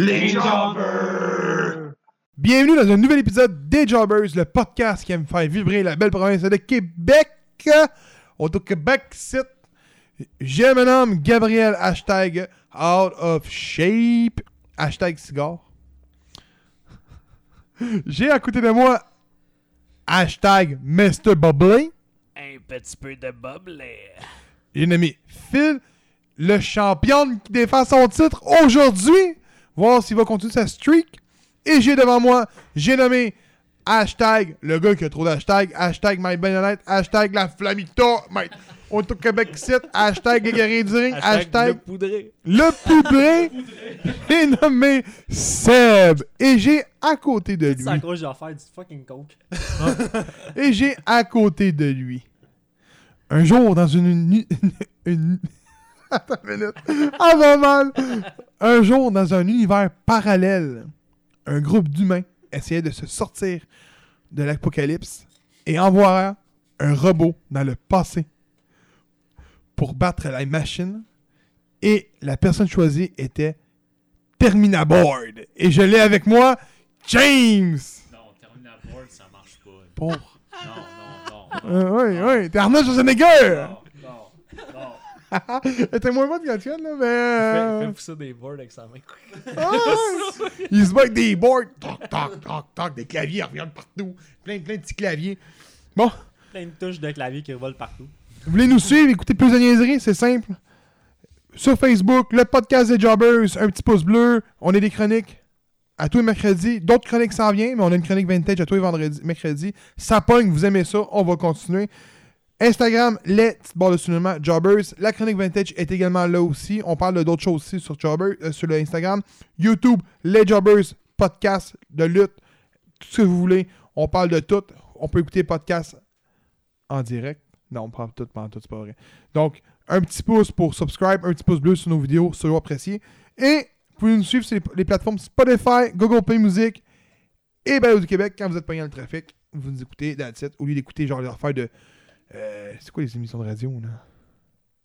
Les Jobbers! Bienvenue dans un nouvel épisode des Jobbers, le podcast qui aime faire vibrer la belle province de Québec. Au Québec, c'est. J'ai mon nom Gabriel, hashtag out of shape, hashtag cigare. J'ai à côté de moi, hashtag Mr. Bubbly. Un petit peu de bubbly. J'ai nommé Phil, le champion qui défend son titre aujourd'hui. Voir s'il va continuer sa streak. Et j'ai devant moi, j'ai nommé hashtag, le gars qui a trop d'hashtag, hashtag My hashtag La Flamita, my- on est au Québec site, hashtag Les Guerriers du Ring, hashtag le poudré. Le Poudré. J'ai nommé Seb. Et j'ai à côté de lui. C'est vais faire du fucking coke. Et j'ai à côté de lui. Un jour, dans une. une, une- Attends une minute. Ah, mal. Un jour, dans un univers parallèle, un groupe d'humains essayait de se sortir de l'apocalypse et envoya un robot dans le passé pour battre la machine. Et la personne choisie était Terminaboard. Et je l'ai avec moi, James. Non, Terminal Board, ça marche pas. Pour. Non, non, non. Euh, oui, oui, t'es Arnold Schwarzenegger! Non. T'es moins bon que la tienne, là, mais. euh, Fais pousser des boards avec sa main. ah. Il se bat avec des boards, toc, toc, toc, toc, des claviers, regarde partout. Plein, plein de petits claviers. Bon, Plein de touches de clavier qui revolent partout. vous voulez nous suivre, écouter plus de niaiseries, c'est simple. Sur Facebook, le podcast des Jobbers, un petit pouce bleu, on est des chroniques à tous les mercredis. D'autres chroniques s'en viennent, mais on a une chronique vintage à tous les vendredis, mercredis. Ça pogne, vous aimez ça, on va continuer. Instagram, les petites barres de cinéma, Jobbers. La chronique vintage est également là aussi. On parle d'autres choses aussi sur euh, sur le Instagram. YouTube, les Jobbers, podcast de lutte, tout ce que vous voulez. On parle de tout. On peut écouter podcast en direct. Non, on parle tout, pas tout, c'est pas vrai. Donc, un petit pouce pour subscribe, un petit pouce bleu sur nos vidéos, c'est toujours apprécié. Et vous pouvez nous suivre sur les, les plateformes Spotify, Google Play Music et Balado du Québec. Quand vous êtes pogné dans le trafic, vous nous écoutez that's it. Au lieu d'écouter genre les affaires de. Euh, c'est quoi les émissions de radio, là?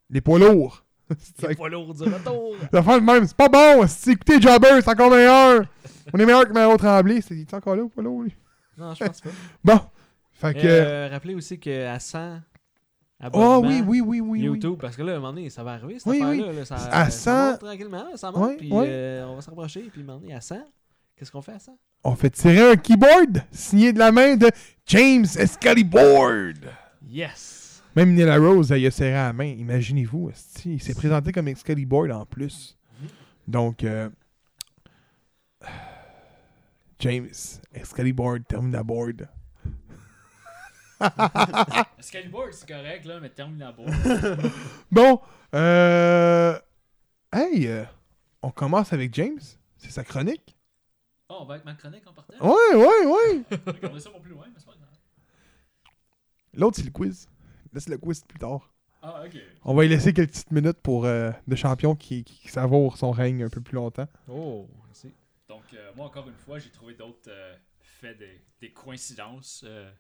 Les poids lourds. C'est C'est pas lourd du retour. les affaires de même, c'est pas bon. Si écoutez Jobber, c'est encore meilleur. On est meilleur que Maro Tremblay. C'est il est encore là ou pas lourd, lui? Non, je pense pas. Bon. Fait que. Euh, rappelez aussi qu'à 100 oh abonnements oui, oui, oui, oui. oui. YouTube, parce que là, à un moment donné, ça va arriver, cette Oui, affaire-là. oui. là, ça, À ça 100 monte tranquillement, ça monte, Oui, puis oui. euh, on va se rapprocher, puis à un moment donné, à 100, qu'est-ce qu'on fait à 100? On fait tirer un keyboard signé de la main de James Excalibur. Yes! Même Nila Rose, elle y a serré la main. Imaginez-vous, il s'est présenté comme Excalibur en plus. Donc, euh, James Excalibur Terminaboard. Excalibur, c'est correct, là, mais Terminal Board. Bon, euh, hey, euh, on commence avec James. C'est sa chronique. Oh, on va avec ma chronique en partant? Ouais, ouais, ouais. Regardez ça pour plus loin, mais c'est pas grave. L'autre, c'est le quiz. Laisse le quiz plus tard. Ah, ok. On va y laisser quelques petites minutes pour euh, le champion qui, qui savoure son règne un peu plus longtemps. Oh, merci. Donc, euh, moi, encore une fois, j'ai trouvé d'autres euh, faits, des, des coïncidences. euh,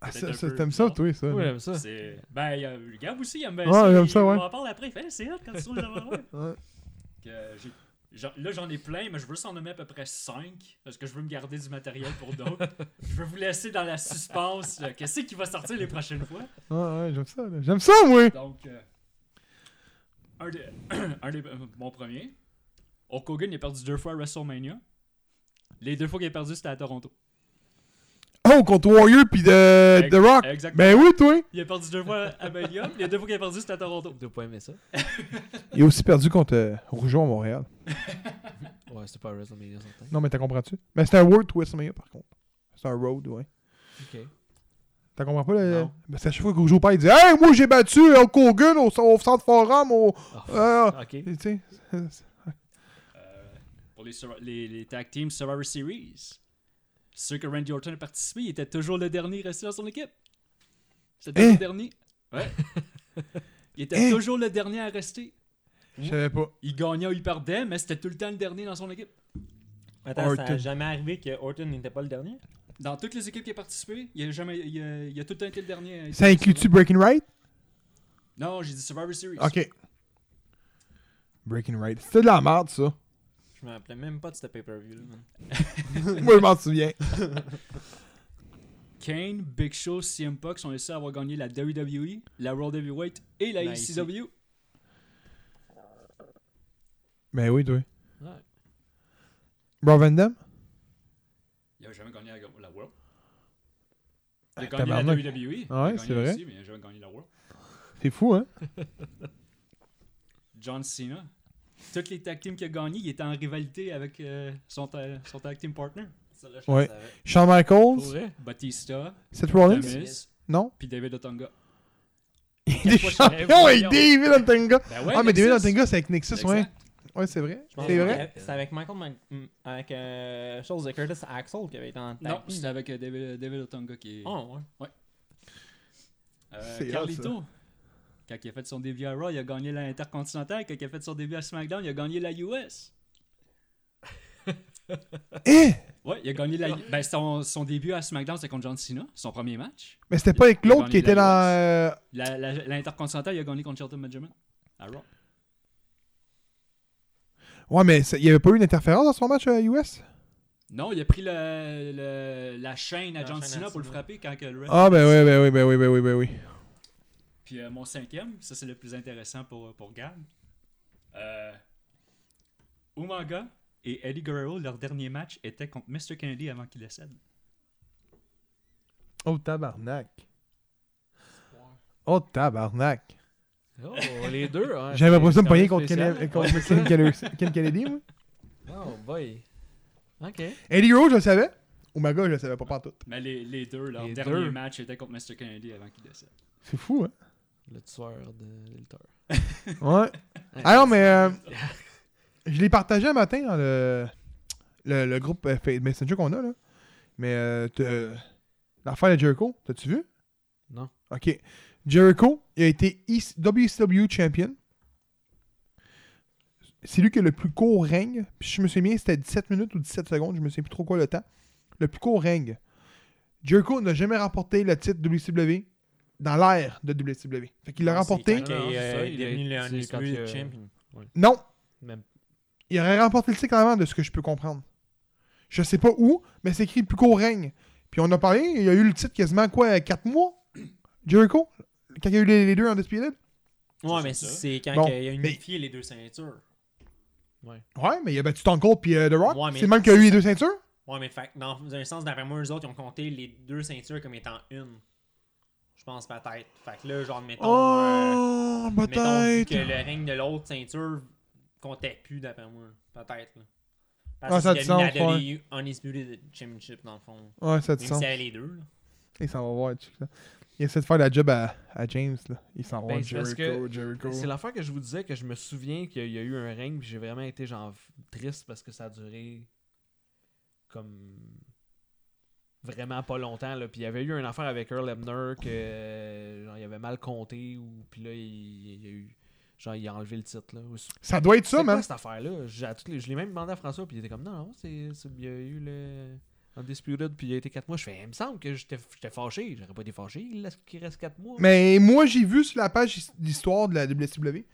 Ah, ça, ça, t'aimes ça, toi, ça? Oui, j'aime ça. c'est... Ben, il y a Gab aussi, il aime bien Ouais, ça. j'aime il- ça, ouais. On en parle après. Fait, c'est hot quand tu trouves les ouais. Ouais. Que j'ai- Là, j'en ai plein, mais je veux s'en nommer à peu près 5 parce que je veux me garder du matériel pour d'autres. je veux vous laisser dans la suspense. Qu'est-ce qui va sortir les prochaines fois? Ouais, ouais, j'aime ça. J'aime ça, moi! Donc, euh, un des, un des, euh, mon premier. Hulk Hogan il a perdu deux fois à WrestleMania. Les deux fois qu'il a perdu, c'était à Toronto. Oh, contre Warrior puis de, The Rock. Exactement. Ben oui, toi! Il a perdu deux fois à Mania, puis les deux fois qu'il a perdu, c'était à Toronto. Tu pas aimé ça? Il a aussi perdu contre euh, Rougeau à Montréal. Ouais, c'était pas WrestleMania, certain. Non, mais t'as comprends-tu? Mais c'est un World to WrestleMania, par contre. C'est un Road, ouais. Ok. T'as compris pas? Le... Non. Ben, c'est à chaque fois que Rougeau perd, il dit Hey, moi j'ai battu Hulk Hogan au, au centre forum, au. Ah, euh, ok. tu sais. Euh, pour les, les tag teams Survivor Series. Ceux que Randy Orton a participé, il était toujours le dernier resté dans son équipe. C'était Hein? le dernier. Ouais. il était Hein? toujours le dernier à rester. Je savais pas. Il gagnait ou il perdait, mais c'était tout le temps le dernier dans son équipe. Attends, ça n'a jamais arrivé que Orton n'était pas le dernier? Dans toutes les équipes qui a participé, il a, jamais, il a, il a tout le temps été le dernier. Ça inclut-tu Breaking Right? Non, j'ai dit Survivor Series. Ok. Breaking Right. C'était de la merde, ça. Je me rappelais même pas de ce pay-per-view. Moi, je m'en souviens. Kane, Big Show, CM Punk sont les seuls à avoir gagné la WWE, la World Heavyweight et la ECW. Ben oui, toi. Ouais. Bro Van Damme? Il a jamais gagné la, la World. Il a Ah, gagné la tabarnak. WWE. Ouais, il a gagné c'est vrai. aussi, mais il a jamais gagné la World. C'est fou, hein? John Cena. Toutes les tag teams qu'il a gagné, il était en rivalité avec euh, son, ta- son tag team partner. Ça, là, je le Ouais. Shawn Michaels? vrai? Batista, Seth Rollins? Non? puis David Otunga. Il est champion avec David Otunga! Ben ouais, ah, mais David Nexus. Otunga, c'est avec Nexus, ouais. Exact. Ouais, c'est vrai. Je pense C'est vrai? C'est avec Michael Mac- m- avec euh, chose de Curtis Axel qui avait été en tag Non, c'était avec euh, David, David Otunga qui est. Oh, ouais. Euh, C'est hot, Carlito. Quand il a fait son début à Raw, il a gagné l'Intercontinental. Quand il a fait son début à SmackDown, il a gagné la US. Eh! Ouais, il a gagné la. Ben, son, son début à SmackDown, c'était contre John Cena, son premier match. Mais c'était pas avec l'autre qui était la dans. euh, La- la- L'Intercontinental, il a gagné contre Shelton Benjamin à Raw. Ouais, mais il y avait pas eu d'interférence dans son match à US? Non, il a pris le, le- la chaîne à La John chaîne à Cena pour le frapper quand que le Ah, ben oui, ben oui, ben oui, ben oui, ben oui. Puis euh, mon cinquième, ça c'est le plus intéressant pour, pour Gab. Euh, Umaga et Eddie Guerrero, leur dernier match était contre Mr. Kennedy avant qu'il décède. Oh, tabarnak. Oh, tabarnak. Oh, les deux. hein, J'avais ça c'est me pogner contre Ken, contre Ken, Ken- Ken Kennedy, moi. Oh, boy. Ok. Eddie Rose, je le savais. Umaga, je le savais pas partout. Mais les, les deux, leur Les dernier deux. match était contre Mr. Kennedy avant qu'il décède. C'est fou, hein? Le tueur de Luther. Ouais. Ah non, mais euh, je l'ai partagé un matin dans le, le, le groupe euh, Messenger qu'on a, là. Mais euh, l'affaire de Jericho, t'as-tu vu? Non. Ok. Jericho, il a été WCW champion. C'est lui qui a le plus court règne. Puis je me souviens bien, c'était 17 minutes ou 17 secondes. Je me souviens plus trop quoi le temps. Le plus court règne. Jericho n'a jamais remporté le titre WCW dans l'ère de WCW. Fait qu'il l'a remporté. quand il, euh, ça, il il est a devenu le Champion. Non, Même. il aurait remporté le titre avant de ce que je peux comprendre. Je sais pas où, mais c'est écrit le plus court règne. Puis on a parlé, il y a eu le titre quasiment quoi, 4 mois? Jericho? Quand il y a eu les, les deux en Undisputed Ouais, mais c'est quand Bon, il a mais- unifié les deux ceintures. Ouais, mais il a battu Stone Cold puis euh, The Rock. Ouais, mais- c'est le même qu'il y a eu les deux ceintures? Ouais, mais fait, que dans un sens, d'après moi, eux autres, ils ont compté les deux ceintures comme étant une. Je pense peut-être. Fait que là, genre, mettons. euh, Oh, mettons vu que le règne de l'autre ceinture comptait plus, d'après moi. Peut-être. là. Ah, Parce ça sens, la WWE Undisputed Championship, dans le fond. Ouais, ça Même si sens. c'est les deux. là. Il s'en va voir, ça. Il essaie de faire la job à, à James, là. Il s'en va Ben, parce Jericho, que Jericho. C'est l'affaire que je vous disais que je me souviens qu'il y a eu un règne puis j'ai vraiment été genre triste parce que ça a duré comme vraiment pas longtemps là. puis il y avait eu une affaire avec Earl Ebner que genre il avait mal compté ou puis là il, y a eu genre il a enlevé le titre là. Ça doit être ça, quoi man. cette affaire là Je l'ai même demandé à François puis il était comme non non c'est il y a eu le Undisputed puis il a été 4 mois je fais il me semble que j'étais j'étais fâché j'aurais pas été fâché il reste- qu'il reste 4 mois Mais moi, j'ai vu sur la page his- d'histoire de la WCW,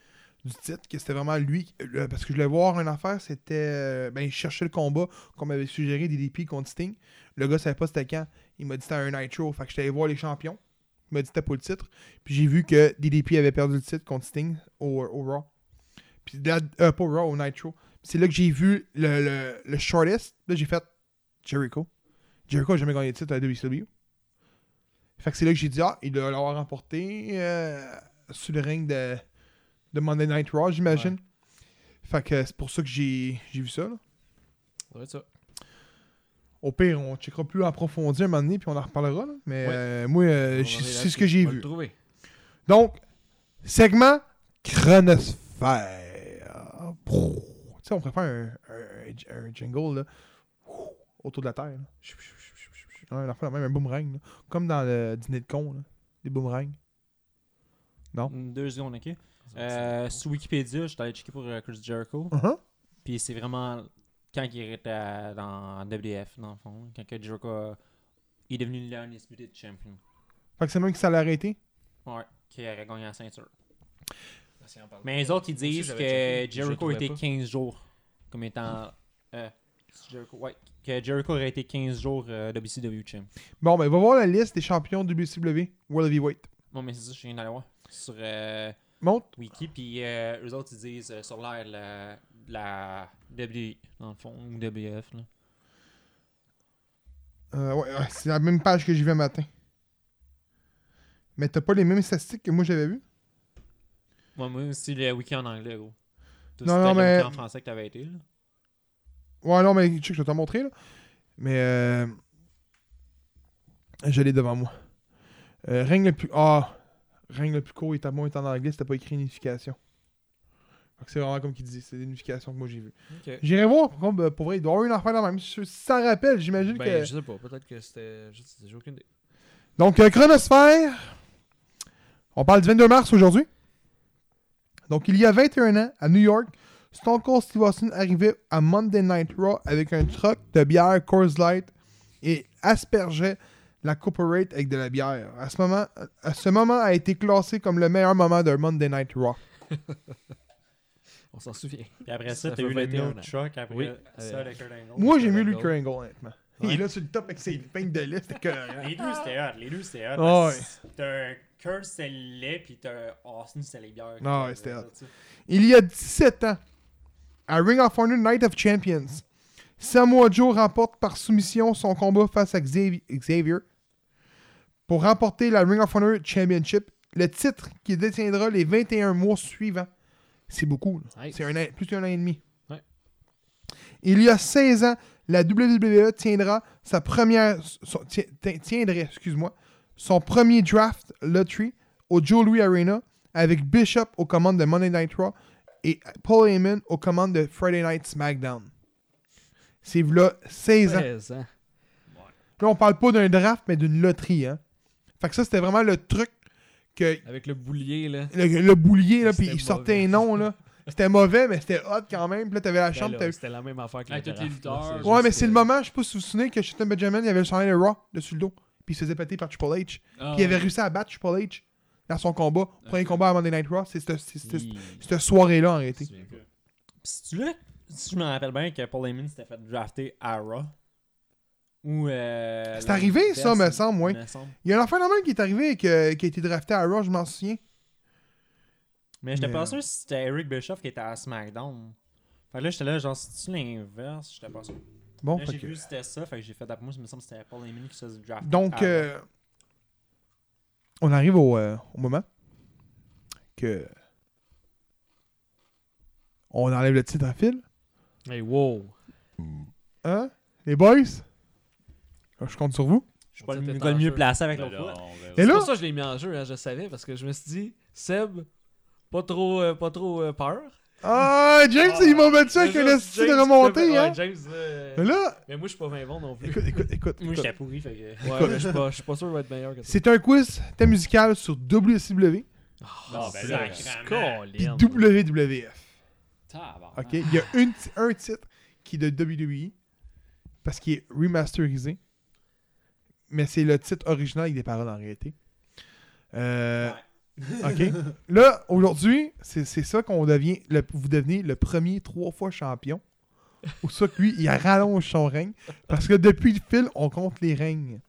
du titre, que c'était vraiment lui. parce que je voulais voir une affaire, c'était. euh, ben, il cherchait le combat qu'on m'avait suggéré DDP contre Sting. Le gars savait pas c'était quand. Il m'a dit c'était un Nitro. Fait que j'étais allé voir les champions. Il m'a dit c'était pas le titre. Puis j'ai vu que DDP avait perdu le titre contre Sting au, Raw. Puis euh, pas au Raw, au Nitro. C'est là que j'ai vu le, le, shortest. Là, j'ai fait Jericho. Jericho n'a jamais gagné le titre à WCW. Fait que c'est là que j'ai dit, ah, il doit l'avoir remporté euh, sur le ring de, de Monday Night Raw, j'imagine. Fait que c'est pour ça que j'ai vu ça. là. ça doit être ça Au pire, on checkera plus en profondeur un moment donné, puis on en reparlera. là. Mais Ouais. euh, moi, euh, c'est ce que j'ai va vu. Donc, segment chronosphère. Tu sais, on pourrait faire un, un- un jingle là, autour de la Terre. là. Ouais, on en fait même un boomerang. là. Comme dans le dîner de con, là. des boomerangs. Non? Deux secondes, ok. Euh, sur Wikipédia, je suis allé checker pour euh, Chris Jericho. Uh-huh. Puis c'est vraiment quand il était à- dans WDF, dans le fond. Quand que Jericho est devenu l'Undisputed Champion. Fait que c'est même qui ça l'a arrêté. Ouais, qui aurait gagné la ceinture. Qu'il Mais les autres, ils aussi, disent que le Jericho était pas. 15 jours comme étant. euh, Jericho, ouais, que Jericho aurait été 15 jours euh, WCW champ. Bon, ben, va voir la liste des champions WCW World Heavyweight. Bon, mais c'est ça, je viens d'aller voir. Sur euh, Monte. Wiki, puis euh, eux autres, ils disent euh, sur l'air la, la WWE, dans le fond, ou WF. Là. Euh, ouais, ouais, c'est la même page que j'y vais matin. Mais t'as pas les mêmes statistiques que moi j'avais vu? Ouais, moi aussi, le wiki en anglais, gros. Toi, Non, non, mais- en français que t'avais été, là. Ouais, non, mais check, je vais te montrer, là. Mais, euh... Je l'ai devant moi. Euh, règne le plus... Ah! Règne le plus court est à moi est en anglais, c'était pas écrit unification. C'est vraiment comme qu'il dit, c'est l'unification que moi j'ai vu. Ok. J'irai voir, par contre, euh, pour vrai, il doit y avoir une affaire dans la même. Si ça rappelle, j'imagine Ben, que. je sais pas. Peut-être que c'était. J'ai aucune idée. Donc, euh, Chronosphère, on parle du 22 mars aujourd'hui. Donc, il y a 21 ans, à New York, Stone Cold Steve Austin arrivait à Monday Night Raw avec un truck de bière Coors Light et aspergeait la Corporate avec de la bière. À ce moment, à ce moment a été classé comme le meilleur moment d'un Monday Night Raw. On s'en souvient. Puis après ça, Ça t'as eu le 21 milk ans. truck après Oui, ça, le Kurt Angle. Moi, j'ai mieux que Angle, honnêtement. Il Ouais. est là sur le top avec ses peintes de lait, c'était. Les deux, c'était hot. Les deux, c'était hot. Parce que T'as Kurt, c'était le lait, puis t'as Austin, c'était les bières. Ah ouais, c'était hot. Il y a 17 ans, à Ring of Honor Night of Champions, Samoa Joe remporte par soumission son combat face à Xavi- Xavier pour remporter la Ring of Honor Championship, le titre qu'il détiendra les 21 mois suivants. C'est beaucoup. Nice. C'est un an- plus d'un an et demi. Ouais. Il y a 16 ans, la WWE tiendra sa première, son- tiendrait, excuse-moi, son premier draft lottery au Joe Louis Arena avec Bishop aux commandes de Monday Night Raw et Paul Heyman aux commandes de Friday Night SmackDown. C'est là 16 ans. 16 ans. Là, on parle pas d'un draft, mais d'une loterie. Hein. Fait que ça, c'était vraiment le truc que Avec le boulier, là. le, le boulier, là, puis il sortait un nom, là. C'était mauvais, mais c'était hot quand même. Puis là, t'avais la Ben chambre. C'était la même affaire que Avec les lutteurs. Ouais, mais c'est le moment, je sais pas si vous vous souvenez, que Shelton Benjamin, il avait le chandail de Raw dessus le dos. Puis il se faisait péter par Triple H. Ah, Puis il avait réussi à battre Triple H dans son combat. Premier combat à Monday Night Raw. C'est cette, soirée-là, en réalité. je me souviens pas. Puis si tu là, si je me rappelle bien que Paul Heyman s'était fait drafter à Raw. Ou. Euh, C'est arrivé, ça, me semble, oui. Il y a un enfant normal qui est arrivé et que- qui a été drafté à Raw, je m'en souviens. Mais j'étais pas euh, sûr si c'était Eric Bischoff qui était à SmackDown. Fait que là, j'étais là, genre, c'est-tu l'inverse? J'étais pas sûr. Bon, Là, j'ai que- vu que c'était ça, fait que j'ai fait d'après moi, il me semble que c'était Paul Heyman qui se drafter. Donc, euh, on arrive au, euh, au moment que on enlève le titre à fil. Hey, wow. Hein? Les boys? Je compte sur vous. je suis pas on le, le mieux placé avec l'autre là, fois. C'est pour ça que je l'ai mis en jeu, hein, je savais, parce que je me suis dit, Seb, pas trop, euh, pas trop euh, peur. ah, James, il m'a battu avec là, esti de remontée, ouais, hein? James, euh, Mais là, Mais moi, je suis pas 20 bon non plus. écoute, écoute, écoute. Moi, écoute. j'étais pourri, fait que. Ouais, mais je suis pas, je suis pas sûr qu'il va être meilleur que toi. C'est un quiz thème musical sur WCW Non, ben là, puis. WWF. OK? Il y a une un titre qui est de WWE parce qu'il est remasterisé. Mais c'est le titre original avec des paroles en réalité. Euh, OK? Là, aujourd'hui, c'est ça qu'on devient. le- vous devenez le premier trois fois champion. Ou ça que lui, il rallonge son règne. Parce que depuis le fil, on compte les règnes.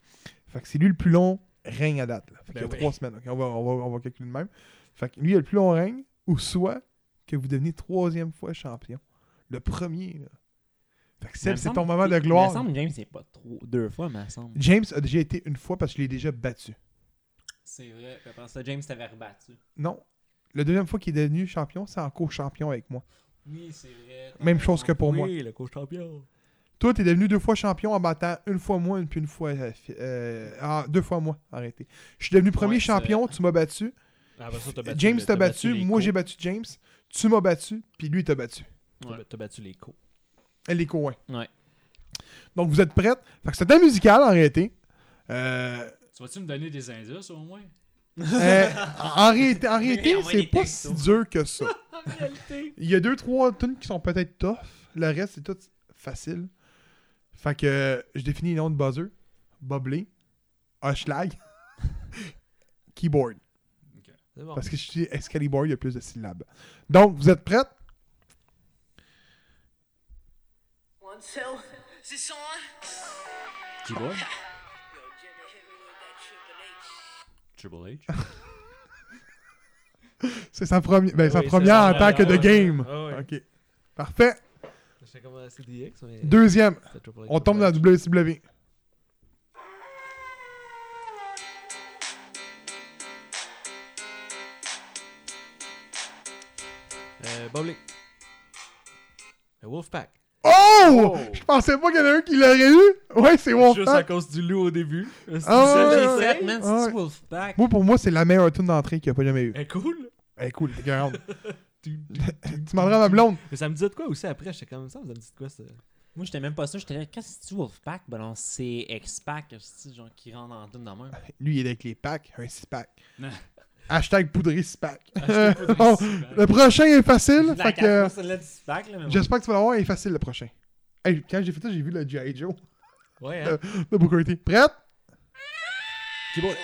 Fait que c'est lui le plus long règne à date. Là. Fait qu'il y a Ben oui. trois semaines. On, va, on, va, on va calculer de même. Fait que lui, il a le plus long règne. Ou soit que vous devenez troisième fois champion. Le premier, là. Fait que Mais Seb, me c'est ton moment de Il me gloire. semble que James, c'est pas trop. Deux fois, mais me semble. James a déjà été une fois parce que je l'ai déjà battu. C'est vrai. Après ça, James t'avait rebattu. Non. La deuxième fois qu'il est devenu champion, c'est en co-champion avec moi. Oui, c'est vrai. t'as Même chose que pour moi. Oui, le coach champion. Toi, t'es devenu deux fois champion en battant une fois moi, puis une fois. euh, euh, ah, deux fois moi, arrêtez. Je suis devenu premier Ouais, champion, tu m'as battu. Ah, après ça, t'as battu James t'a battu, moi j'ai battu James. Tu m'as battu, puis lui t'a battu. T'as ba- T'as battu les co. Elle les co, ouais. Ouais. Donc vous êtes prêtes? Fait que c'est un musical en réalité. Euh, Tu vas-tu me donner des indices au moins? euh, en réalité, en réalité c'est pas textos. si dur que ça. Il y a deux, trois tunes qui sont peut-être tough. Le reste, c'est tout facile. Fait que je définis les noms de buzzer. Boblé. Hushlag. Keyboard. Bon. Parce que je dis Excalibur, il y a plus de syllabes. Donc, vous êtes that Triple H. C'est sa, première ben, Oui, première en tant que de première, game. ouais. Ok. Parfait. Mais. Deuxième. On tombe dans la. WCW. Euh, Bobley. Le Wolfpack. Oh! Je pensais pas qu'il y en a un qui l'aurait eu. Ouais, c'est Juste à Wolfpack. cause du loup au début. C'est Ah ouais, ouais, man, Ouais. c'est Wolfpack. Moi, pour moi, c'est la meilleure tune d'entrée qu'il n'y a pas jamais eu. Elle est cool. Elle est cool, t'es. Tu demanderas à ma blonde. Mais ça me dit de quoi aussi après? J'étais comme ça, ça me dit de quoi ça? Moi, j'étais même pas ça. J'étais là, qu'est-ce que c'est Wolfpack? Ben non, c'est X-Pack, c'est genre qui rentre dans tout de même. Lui, il est avec les packs, un six-pack. Hashtag poudré Bon, six-pack. le prochain est facile. Fait que, euh, bon. j'espère que tu vas l'avoir. Il est facile le prochain. Hey, quand j'ai fait ça, j'ai vu le G.I. Joe Ouais, Euh, hein? Booker T. Prête? Keyboard?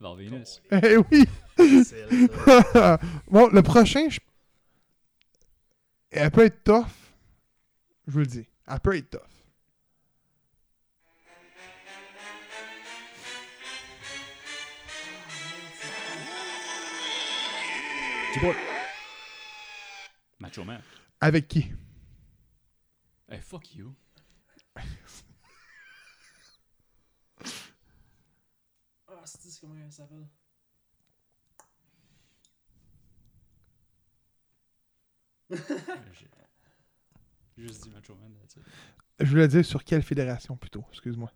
Val Venus. Eh oui! C'est bon, le prochain, je... elle peut être tough. Je vous le dis. Elle peut être tough. Keyboard? Macho Man. Avec qui? Hey, fuck you. Ah, c'est comment elle s'appelle? J'ai juste dit Macho Man, it. Je voulais dire sur quelle fédération plutôt. Excuse-moi.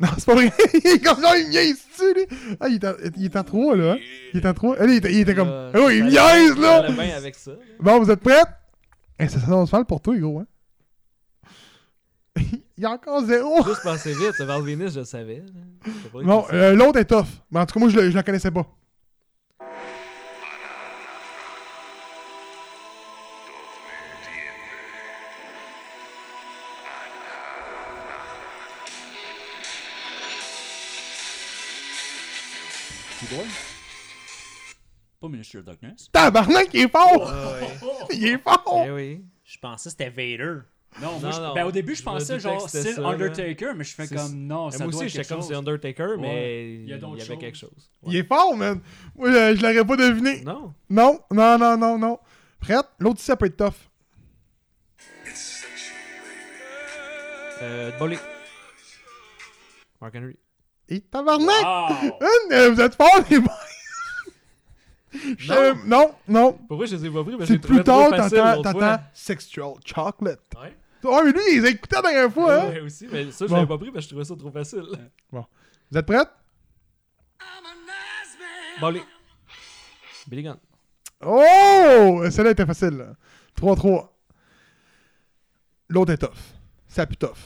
Non, c'est pas vrai. il est comme ça, il me niaise-tu, lui? Ah, il est en, il est en 3, là. hein? Il est en 3. Allez, il était, il était comme. Euh, Oh, il niaise, là! avec ça. Bon, vous êtes prêts? Eh, ça s'annonce mal pour toi, gros, hein? il y a encore zéro. Juste passer vite, le Val Venus, je le savais. que- euh, l'autre est tough. Mais en tout cas, moi, je, je la connaissais pas. Pas Ministry of Darkness. Tabarnak, il est fort! Ouais. Il est fort! Eh oui. Je pensais que c'était Vader. Non, Non, moi, je- non. ben, au début, je Je me pensais doutais genre que c'était style ça, là. Undertaker, mais je fais C'est- comme non, ça moi doit aussi, être j'étais quelque comme chose. c'est Undertaker, mais Ouais. il Il y a d'autres avait choses. quelque chose. Il est fort, man! Moi, je, je l'aurais pas deviné. Non? Non, non, non, non, non. Prête? L'autre, ça peut être tough. Euh, Bolly. Mark Henry. Et tabarnak! Wow! Hein, euh, vous êtes forts, les boys! Je- Non, non. Pourquoi je les ai pas pris? C'est plus tard, t'entends, Sexual Chocolate. Ouais. Oh, mais lui, il les a écoutés la dernière fois, hein? Ouais, aussi, mais ça, je Bon. l'avais pas pris parce que je trouvais ça trop facile. Vous êtes nice man. Bolly. Billy Gunn. Oh! Celle-là était facile, là. 3-3. L'autre est tough. C'est la plus tough.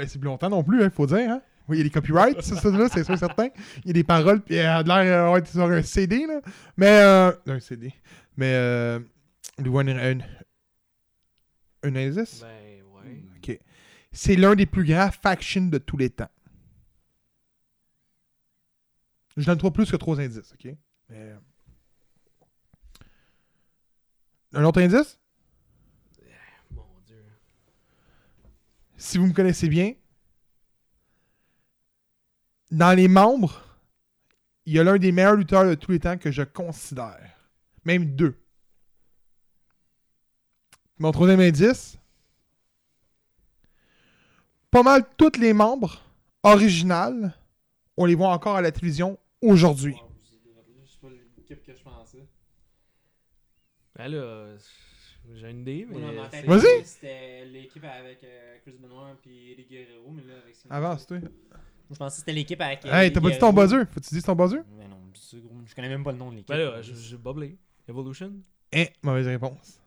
Laisser plus longtemps non plus, hein, faut dire, hein? Oui, il y a des copyrights, ça, ça, c'est sûr certain. Il y a des paroles, puis elle a de l'air été sur un CD, là. Mais, euh... Un CD. Mais, euh... Lui, un, un, un indice? Ben, ouais. Ok. C'est l'un des plus grands factions de tous les temps. Je donne trop plus que trois indices, ok? Mais... Un autre indice? Mon dieu. Si vous me connaissez bien, dans les membres, il y a l'un des meilleurs lutteurs de tous les temps que je considère. Même deux. Mon troisième indice, pas mal tous les membres originales, on les voit encore à la télévision aujourd'hui. C'est pas l'équipe que je pensais. Ben là, j'ai une idée, mais. Vas-y. C'était l'équipe avec euh, Chris Benoit et Eddie Guerrero, mais là, avec Avance, toi. Je pensais que c'était l'équipe avec. euh, Hey, t'as pas dit ton buzzer? Faut que tu dises ton buzzer? Mais non, c'est gros, je connais même pas le nom de l'équipe. Ben là, j'ai Bobley. Evolution? Hein, mauvaise réponse.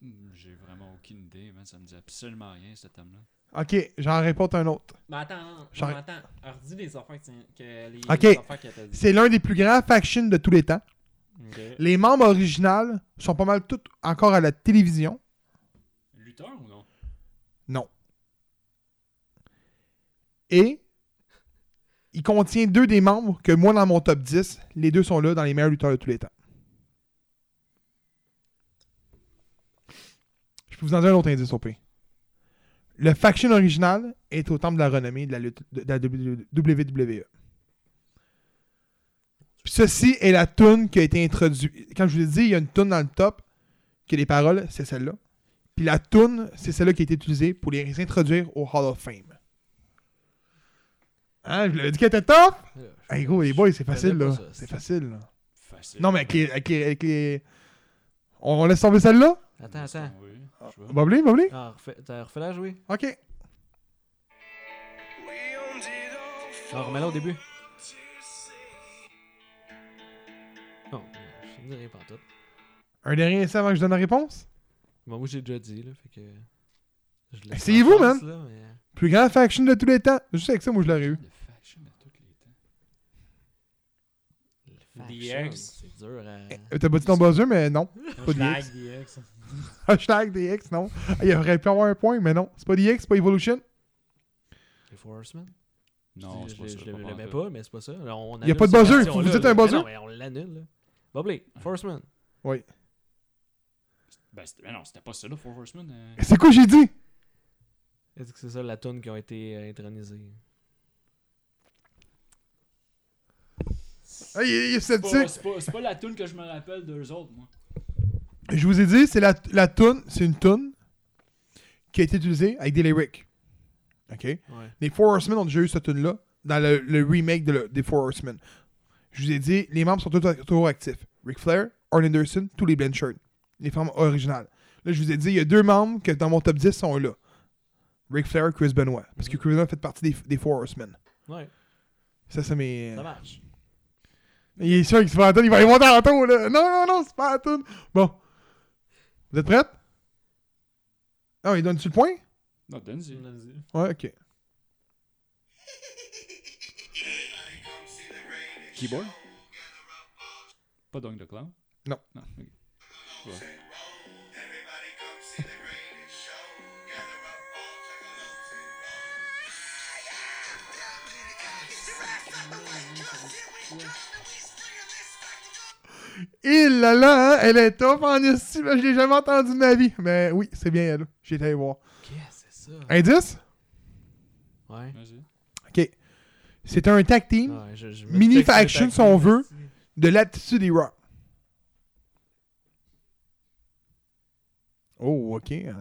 Hmm, J'ai vraiment aucune idée, man. Ça me dit absolument rien, ce thème-là. Ok, j'en réponds un autre. Mais attends, non, non, attends. Redis les affaires que, les, Ok. les affaires que t'as dit. C'est l'un des plus grands factions de tous les temps. Les membres originaux sont pas mal tous encore à la télévision. Lutteur ou non? Non. Et il contient deux des membres que moi, dans mon top 10, les deux sont là dans les meilleurs lutteurs de tous les temps. Je peux vous en dire un autre indice au pire. Le faction original est au temple de la renommée de la, lutte, de la WWE. Puis ceci est la tune qui a été introduite. Quand je vous ai dit, il y a une tune dans le top, que les paroles, c'est celle-là. Puis la tune, c'est celle-là qui a été utilisée pour les introduire au Hall of Fame. Hein, je vous l'avais dit qu'elle était top! Hey gros, les boys, c'est facile là. C'est facile là. Facile. Non, mais avec les. Avec les, avec les- On laisse tomber celle-là? Attends, attends. Boblé, Boblé? Ah, refais- T'as refait la jouer Ok. For Non, remets-la au début. Pas tout. Un dernier essai avant que je donne la réponse? Bon, moi, j'ai déjà dit, là, fait que. je Essayez-vous, man. là, mais- Plus grand faction de tous les temps. Juste avec ça, moi je l'aurais eu. Le faction de tous les temps. Le DX. faction, C'est dur à. Euh, T'as battu ton buzzer, mais non. pas Hashtag DX. DX. Hashtag DX, non. Ah, Il aurait pu avoir un point, mais non. C'est pas DX, c'est pas Evolution. Les Four Horsemen Non, Je- c'est pas ça. Je pas pas, mais c'est pas ça. Là, on Y a pas de buzzer, vous dites là. un buzzer? Non, mais on l'annule, là. Four Horsemen. Oui. Ben, ben non, c'était pas ça, là, Four Horsemen. euh. C'est quoi j'ai dit? Est-ce que c'est ça la tune qui a été euh, intronisée? Ah, il, est- il est C'est pas, sceptique. c'est pas, c'est pas la tune que je me rappelle d'eux autres, moi. Je vous ai dit, c'est la, la tune, c'est une tune qui a été utilisée avec des lyrics. OK? Ouais. Les Four Horsemen ont déjà eu cette tune-là dans le, le remake de le- des Four Horsemen. Je vous ai dit, les membres sont tous- toujours actifs. Ric Flair, Arn Anderson, tous les Blanchard. Les femmes originales. Là, je vous ai dit, il y a deux membres que dans mon top 10 sont là. Ric Flair, Chris Benoit. Parce que Chris Benoit fait partie des, des Four Horsemen. Ouais, Ça, c'est mes. ça marche. Il est sûr qu'il se fait tune, il va y monter en là. Non, non, non, c'est pas tune. Bon. Vous êtes prêtes? Ah, il donne-tu le point? Non, donne-y. Ouais, ok. Keyboard? Pas Dong the Clown? Non. Non, ok. Ouais. Il là là, hein, elle est top en esti, mais je l'ai jamais entendu de ma vie. Mais oui, c'est bien elle. J'ai été voir. Qu'est-ce que c'est ça Indice? Ouais. Vas-y. C'est un tag team Ouais, je- je me Mini faction, si on veut. de l'attitude des Rock. Oh, ok. Euh,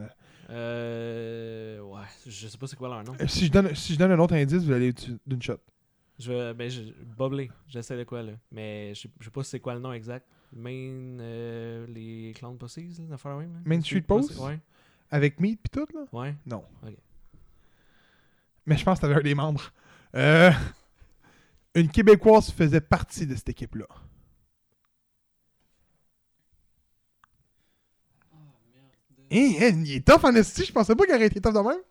Euh. Ouais, je sais pas c'est quoi leur nom. si, je donne, si je donne un autre indice, vous allez d'une shot. Je vais. Ben, je. Boblé, j'essaie de quoi là. Mais je sais- je sais pas c'est quoi le nom exact. Main. euh, les Clown Pussies, là, l'affaire même. Main Street Post? Ouais. Avec Meat pis tout, là? Ouais. Non. Ok. Mais je pense que t'avais un des membres. Euh, une Québécoise faisait partie de cette équipe-là. Hein, hein, il est tough en esti, je pensais pas qu'il aurait été tough de même.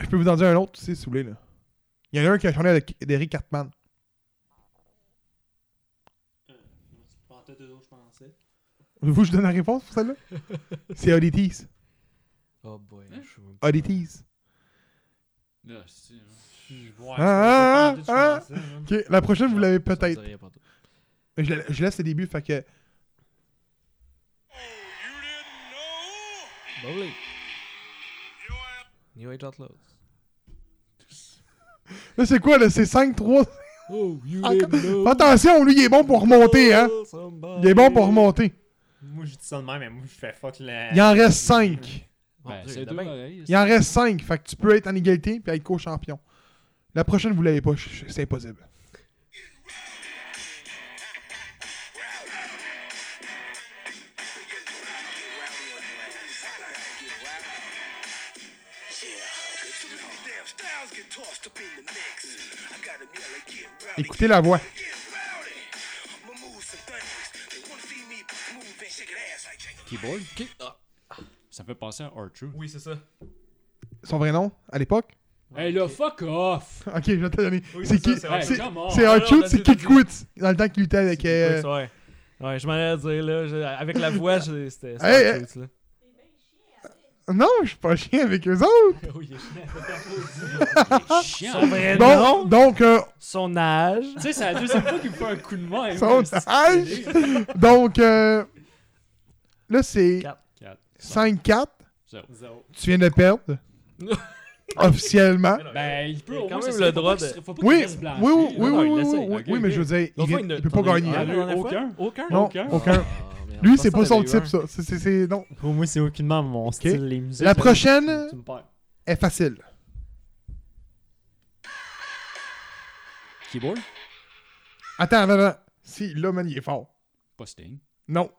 Je peux vous en dire un autre aussi, si vous voulez. Là. Il y en a un qui a chanté avec d'Eric Cartman. L'autre, je pensais. Vous, je donne la réponse pour celle-là? C'est Oddities. Oh boy. Hein? Oddities. Là, c'est. Hein. Ouais, Ah, ah. Ok, la prochaine, vous l'avez peut-être. Je, la- je laisse le début, fait que. Boblé. New Age Outlaws. Là, c'est quoi, là? C'est 5-3. Oh, Encore- attention, lui, il est bon pour remonter, hein? Il est bon pour remonter. Moi, je dis ça de même, mais moi, je fais fuck la. Il en reste 5. Bon, Ben, Dieu, c'est il y en deux a bien. oreilles. Il en reste 5. Fait que tu peux être en égalité puis être co-champion. La prochaine, vous l'avez pas. C'est impossible. Écoutez la voix. Me Keyboard. Qui- ah, Ça fait penser à R-Truth. Oui, c'est ça. Son vrai nom, à l'époque? Hey là, fuck off! Ok, je vais te donner. Oui, c'est qui ça, Hey, C'est come on! c'est Kid Quit. Dans le temps qu'il luttait avec. euh, Ouais, ouais, je m'en allais dire, là. je- avec la voix, je- c'était. c'était Hey, autre chose, là. Non, je suis pas chien avec eux autres. Oui, il est chiant. Son vrai Bon, nom, donc, euh, son âge? Tu sais, c'est la deuxième fois qu'il me fait un coup de main. son âge? Donc, euh, là, c'est Quatre. 4. 5-4. Zéro. Tu viens de perdre. Officiellement. Ben, il peut Il au quand moins même le droit de- Oui, oui, oui, Non, oui, oui, mais je veux dire, il, peut pas gagner. Aucun. Aucun? Non, Aucun. aucun. Ah, Lui, c'est pas son type, ça. C'est- non. Pour moi, c'est aucunement mon style. Les musiques. La prochaine Tu est facile. Keyboard? Attends, attends, attends. Si, là, man, il est fort. Pas Sting. Non.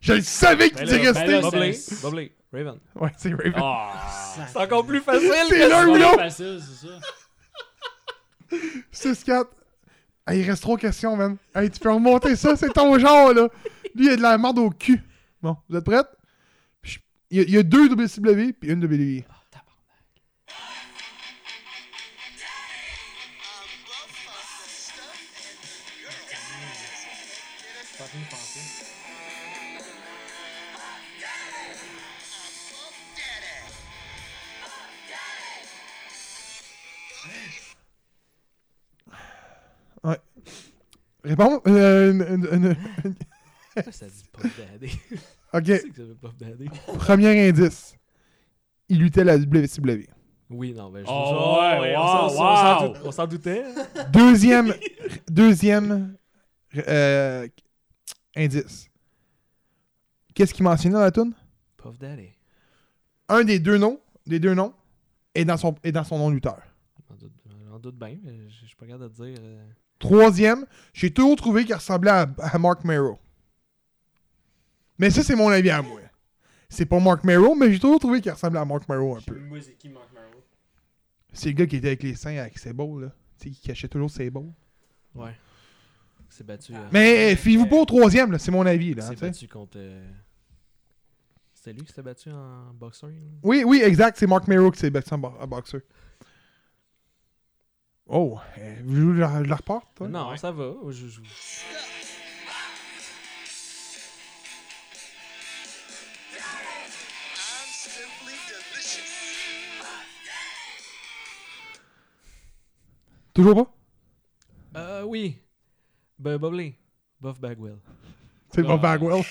Je le savais que tu Ben dirais là, ben Sting. Raven. Ouais, c'est Raven. Ah! C'est encore plus facile C'est que l'un ou l'autre. facile, c'est ça. 6-4. Hey, il reste trois questions, man. Hey, tu peux remonter ça, c'est ton genre, là. Lui, il a de la merde au cul. Bon, vous êtes je- Il y, a, il y a deux WCW puis une WWE. Réponds. Euh, une- une- une- Pourquoi ça dit Puff Daddy? ok, Tu sais que ça veut Puff Daddy? premier indice. Il luttait la WCW. Oui, non, ben je Oh, ouais, on s'en- wow, on s'en wow. doute- on s'en doutait. Deuxième, deuxième euh, indice. Qu'est-ce qu'il mentionnait dans la tune Puff Daddy. Un des deux noms, des deux noms, est dans son, est dans son nom lutteur. J'en doute, doute bien, mais je je suis pas capable de dire. euh, Troisième, j'ai toujours trouvé qu'il ressemblait à, à Mark Merrow. Mais ça, c'est mon avis à moi. C'est pas Mark Merrow, mais j'ai toujours trouvé qu'il ressemblait à Mark Merrow un peu. c'est qui Mark Merrow. C'est le gars qui était avec les seins avec ses balls, là. Tu sais, qui cachait toujours ses balls. Ouais. C'est battu. euh, Mais fiez-vous pas au troisième, là. C'est mon avis, là. C'est contre. euh, C'était lui qui s'était battu en boxer. là? Oui, oui, exact. C'est Mark Merrow qui s'est battu en, bo- en boxeur. Oh, euh, vous la- la reparte, toi? Non, Ouais. ça va. Je, je-. Toujours pas? Euh, oui. Ben, Bobley. Buff Bagwell. C'est pas Ah. Bagwell.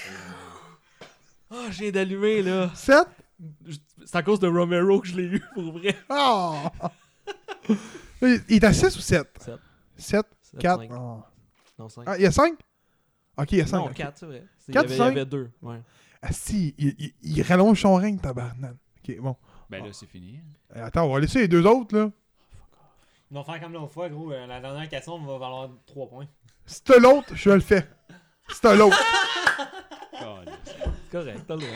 Ah, je viens d'allumer, là. 7? Je- C'est à cause de Romero que je l'ai eu, pour vrai. Ah! il est à 6 ou 7? Sept. 7? Sept, 4? cinq. Non, 5. Ah, il y a 5? Ok, il y a 5. non, 4, c'est vrai. C'est- Il y avait, il y cinq? avait deux. Ouais. Ah si, il, il- il rallonge son règne, tabarnak. Ok, bon. Ben là, c'est fini. Euh, Attends, on va laisser les deux autres, là. Ils vont faire comme l'autre fois, gros. euh, la dernière question, on va valoir 3 points. Si t'as l'autre, je le fais. Si t'as l'autre. C'est correct, t'as le droit.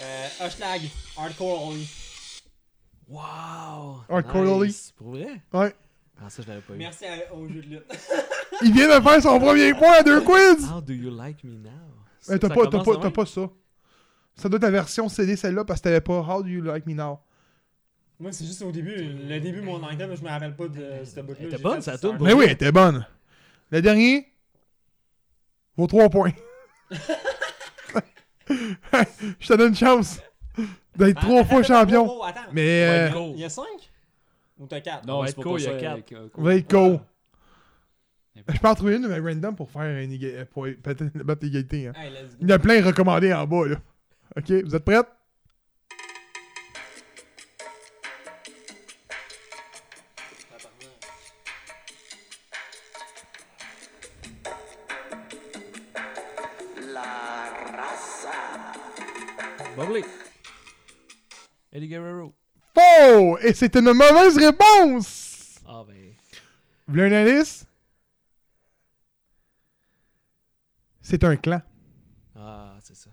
Euh, Hushlag, Hardcore Oli. Wow! Hardcore nice. Pour vrai? Ouais. Ah, ça, je l'avais pas eu. Merci à- au jeu de lutte. Il vient de faire son premier point à deux quiz! How do you like me now? T'as Ça pas, t'as commence pas, de t'as même? pas ça. Ça doit être la version CD celle-là parce que t'avais pas How do you like me now? Moi, c'est juste au début. Le début, mon item, je me rappelle pas de ce bout-là. Elle était J'ai bonne, fait ça tourne. Mais oui, elle était bonne. Le dernier, vaut trois points. Je te donne une chance d'être Ah, trois fois champion. oh, oh, attends. Mais euh. Il y a 5 Ou t'as 4 Non, va c'est pour il y a quatre. on va être. Je peux en trouver une mais random pour faire une éga- pour peut-être battre l'égalité. Hein. Hey. Il y en a plein recommandés en bas. Là. Ok, vous êtes prêtes? Eddie Guerrero. Oh! Et c'est une mauvaise réponse! Ah, ben. Vous voulez un indice? C'est un clan. Ah, c'est ça.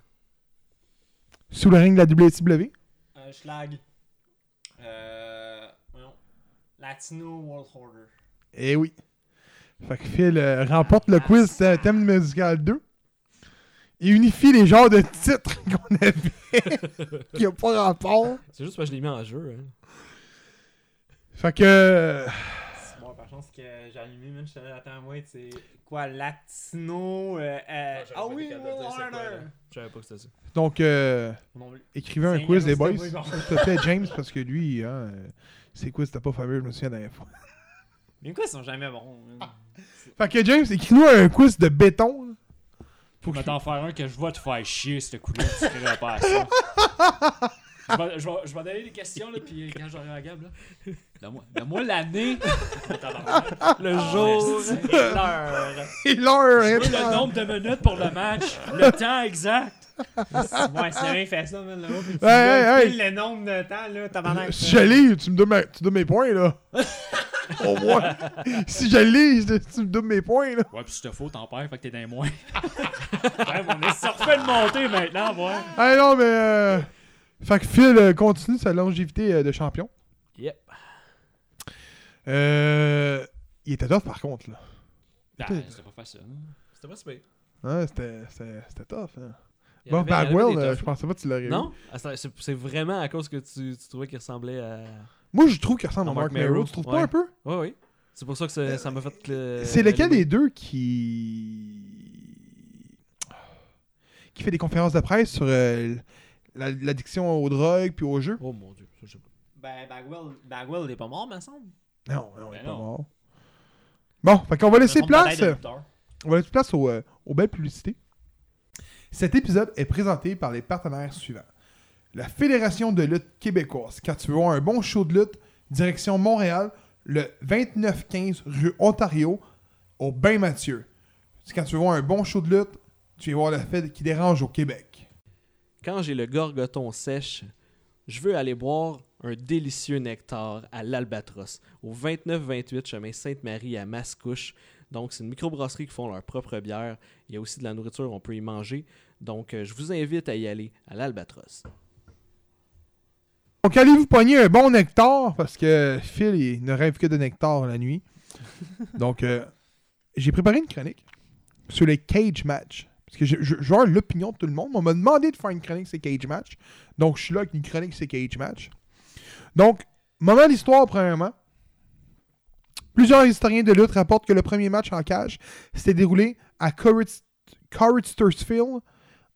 Sous le règne de la WCW. Hushlag. Euh. voyons. Latino World Order. Eh oui. Fait que Phil euh, remporte le quiz euh, thème musical 2. Il unifie les genres de titres qu'on avait qui n'ont pas rapport. C'est juste parce que je l'ai mis en jeu. Hein. Fait que. C'est bon, par chance que j'ai allumé, man. Je te attends, moi, c'est quoi, Latino. Euh, euh, ah oui, Will Harder. Je savais pas que c'était ça. Donc, euh, écrivez un quiz, les boys. S'il te plaît, James, parce que lui, hein, ses quiz, c'était pas fameux, je me souviens la dernière fois. Mais quoi, ils sont jamais bons. Fait que James, écris-nous un quiz de béton. Faut Je que vais t'en faire un que je vais te faire chier, ce coup-là. Tu pas à ça. je, vais, je, vais, je vais donner des questions, là, puis quand j'aurai la gamme, là. Donne-moi l'année. Le jour l'heure. Et l'heure, Je veux le nombre de minutes pour le match, le temps exact. Ouais, c'est bien fait ça, man. Là-haut, Hey, là, hey, le nombre de temps, là. Si je lis, tu me donnes, ma- tu donnes mes points, là. Au moins. Si je lis, je- tu me donnes mes points, là. Ouais, puis si te faut, t'en perds, fait que t'es dans les moins. ouais, on est surfait de monter maintenant, ouais. Ah non, mais. Euh... Fait que Phil euh, continue sa longévité euh, de champion. Yep. Euh... Il était tough, par contre, là. Ah, Putain. C'était pas facile. C'était pas super. Ouais, c'était, c'était, c'était tough, hein. Bon, Bagwell, euh, je pensais pas que tu l'aurais. Non? Ah, c'est vraiment à cause que tu, tu trouvais qu'il ressemblait à. Moi, je trouve qu'il ressemble À à Mark Mark Merrow. Tu trouves ouais. pas un peu? Oui, oui. C'est pour ça que ça ça m'a fait. le- C'est lequel des deux qui. qui fait des conférences de presse sur euh, la- l'addiction aux drogues puis aux jeux? Oh mon dieu, ça, je sais pas. Ben, Bagwell, Bagwell, il est pas mort, me semble. Non, non, il est Ben pas non. mort. Bon, fait qu'on va laisser place. On va laisser place aux, euh, aux belles publicités. Cet épisode est présenté par les partenaires suivants. La Fédération de lutte québécoise. Quand tu veux voir un bon show de lutte, direction Montréal, le 2915 rue Ontario, au Bain Mathieu. Quand tu veux voir un bon show de lutte, tu vas voir la fête qui dérange au Québec. Quand j'ai le gorgoton sèche, je veux aller boire un délicieux nectar à l'Albatros, au 29-28 chemin Sainte-Marie à Mascouche. Donc, c'est une microbrasserie qui font leur propre bière. Il y a aussi de la nourriture, on peut y manger. Donc, euh, je vous invite à y aller à l'Albatros. Donc, allez vous pogner un bon nectar, parce que Phil, il ne rêve que de nectar la nuit. Donc, euh, j'ai préparé une chronique sur les cage match. Parce que je, je, je veux avoir l'opinion de tout le monde. On m'a demandé de faire une chronique sur les cage match. Donc, je suis là avec une chronique sur les cage match. Donc, moment d'histoire, premièrement. Plusieurs historiens de lutte rapportent que le premier match en cage s'était déroulé à Corritstersville,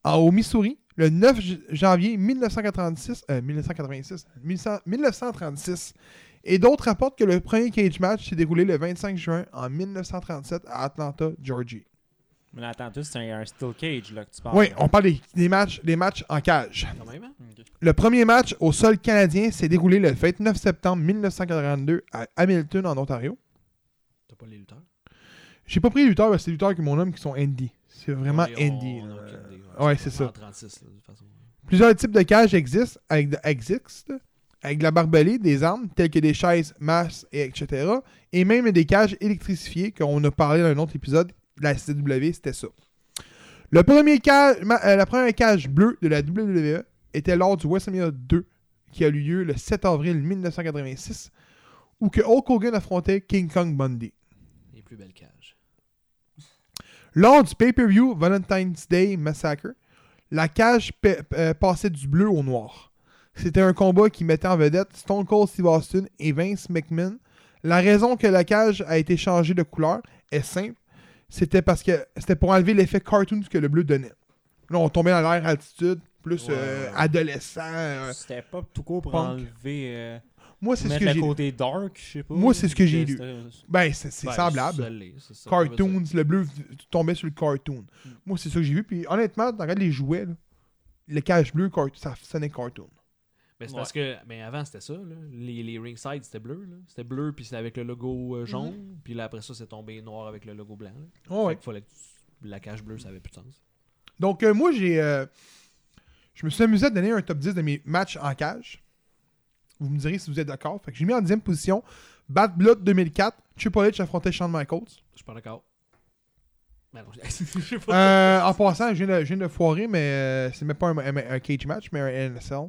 en- au Missouri, le 9 j- janvier 1986, euh, 1986, 1900 1936. Et d'autres rapportent que le premier cage match s'est déroulé le 25 juin en 1937 à Atlanta, Georgie. Mais tout, c'est un, un steel cage là, que tu parles. Oui, on parle des, des matchs, des matchs en cage. Quand même, hein? Le premier match au sol canadien s'est déroulé le 29 septembre 1942 à Hamilton, en Ontario. T'as pas les lutteurs? J'ai pas pris les lutteurs, parce que c'est les lutteurs que mon homme qui sont indie. C'est vraiment indie. on Ouais, c'est ça. En 36, là, de toute façon. Plusieurs types de cages existent avec, de- existent, avec de la barbelée, des armes telles que des chaises, masses, et etc. Et même des cages électrifiées, qu'on a parlé dans un autre épisode de la CW, c'était ça. Le premier cage, ma- euh, la première cage bleue de la WWE était lors du WrestleMania 2, qui a eu lieu le 7 avril 1986, où que Hulk Hogan affrontait King Kong Bundy. Les plus belles cages. Lors du pay-per-view Valentine's Day Massacre, la cage euh, passait du bleu au noir. C'était un combat qui mettait en vedette Stone Cold Steve Austin et Vince McMahon. La raison que la cage a été changée de couleur est simple. C'était parce que c'était pour enlever l'effet cartoon que le bleu donnait. Là, on tombait dans l'air altitude, plus Ouais, euh, adolescent. euh. C'était pas tout court pour Punk. enlever. Euh, Moi, c'est ce que le j'ai côté dark, je sais pas. Moi, c'est ce que j'ai lu. C'était- Ben, c'est c'est Ben, semblable. cartoons, le bleu tombait sur le cartoon. Moi, c'est ça que j'ai vu. Puis honnêtement, dans les jouets, là, le cache bleu, ça sonnait cartoon. Ben, c'est Ouais. parce que mais avant c'était ça là. les, les ringside c'était bleu c'était bleu puis c'était avec le logo euh, jaune puis là après ça c'est tombé noir avec le logo blanc. Oh, ouais. Fait qu'il fallait que tu- la cage bleue ça avait plus de sens Donc, euh, moi, j'ai. euh, je me suis amusé à donner un top 10 de mes matchs en cage. Vous me direz si vous êtes d'accord. Fait que j'ai mis en 10 position Bad Blood 2004. Triple H affrontait Shawn Michaels. je suis pas d'accord ben non je sais pas Euh, en passant, je viens de, je viens de foirer, mais euh, c'est même pas un, un- un cage match, mais un NSL.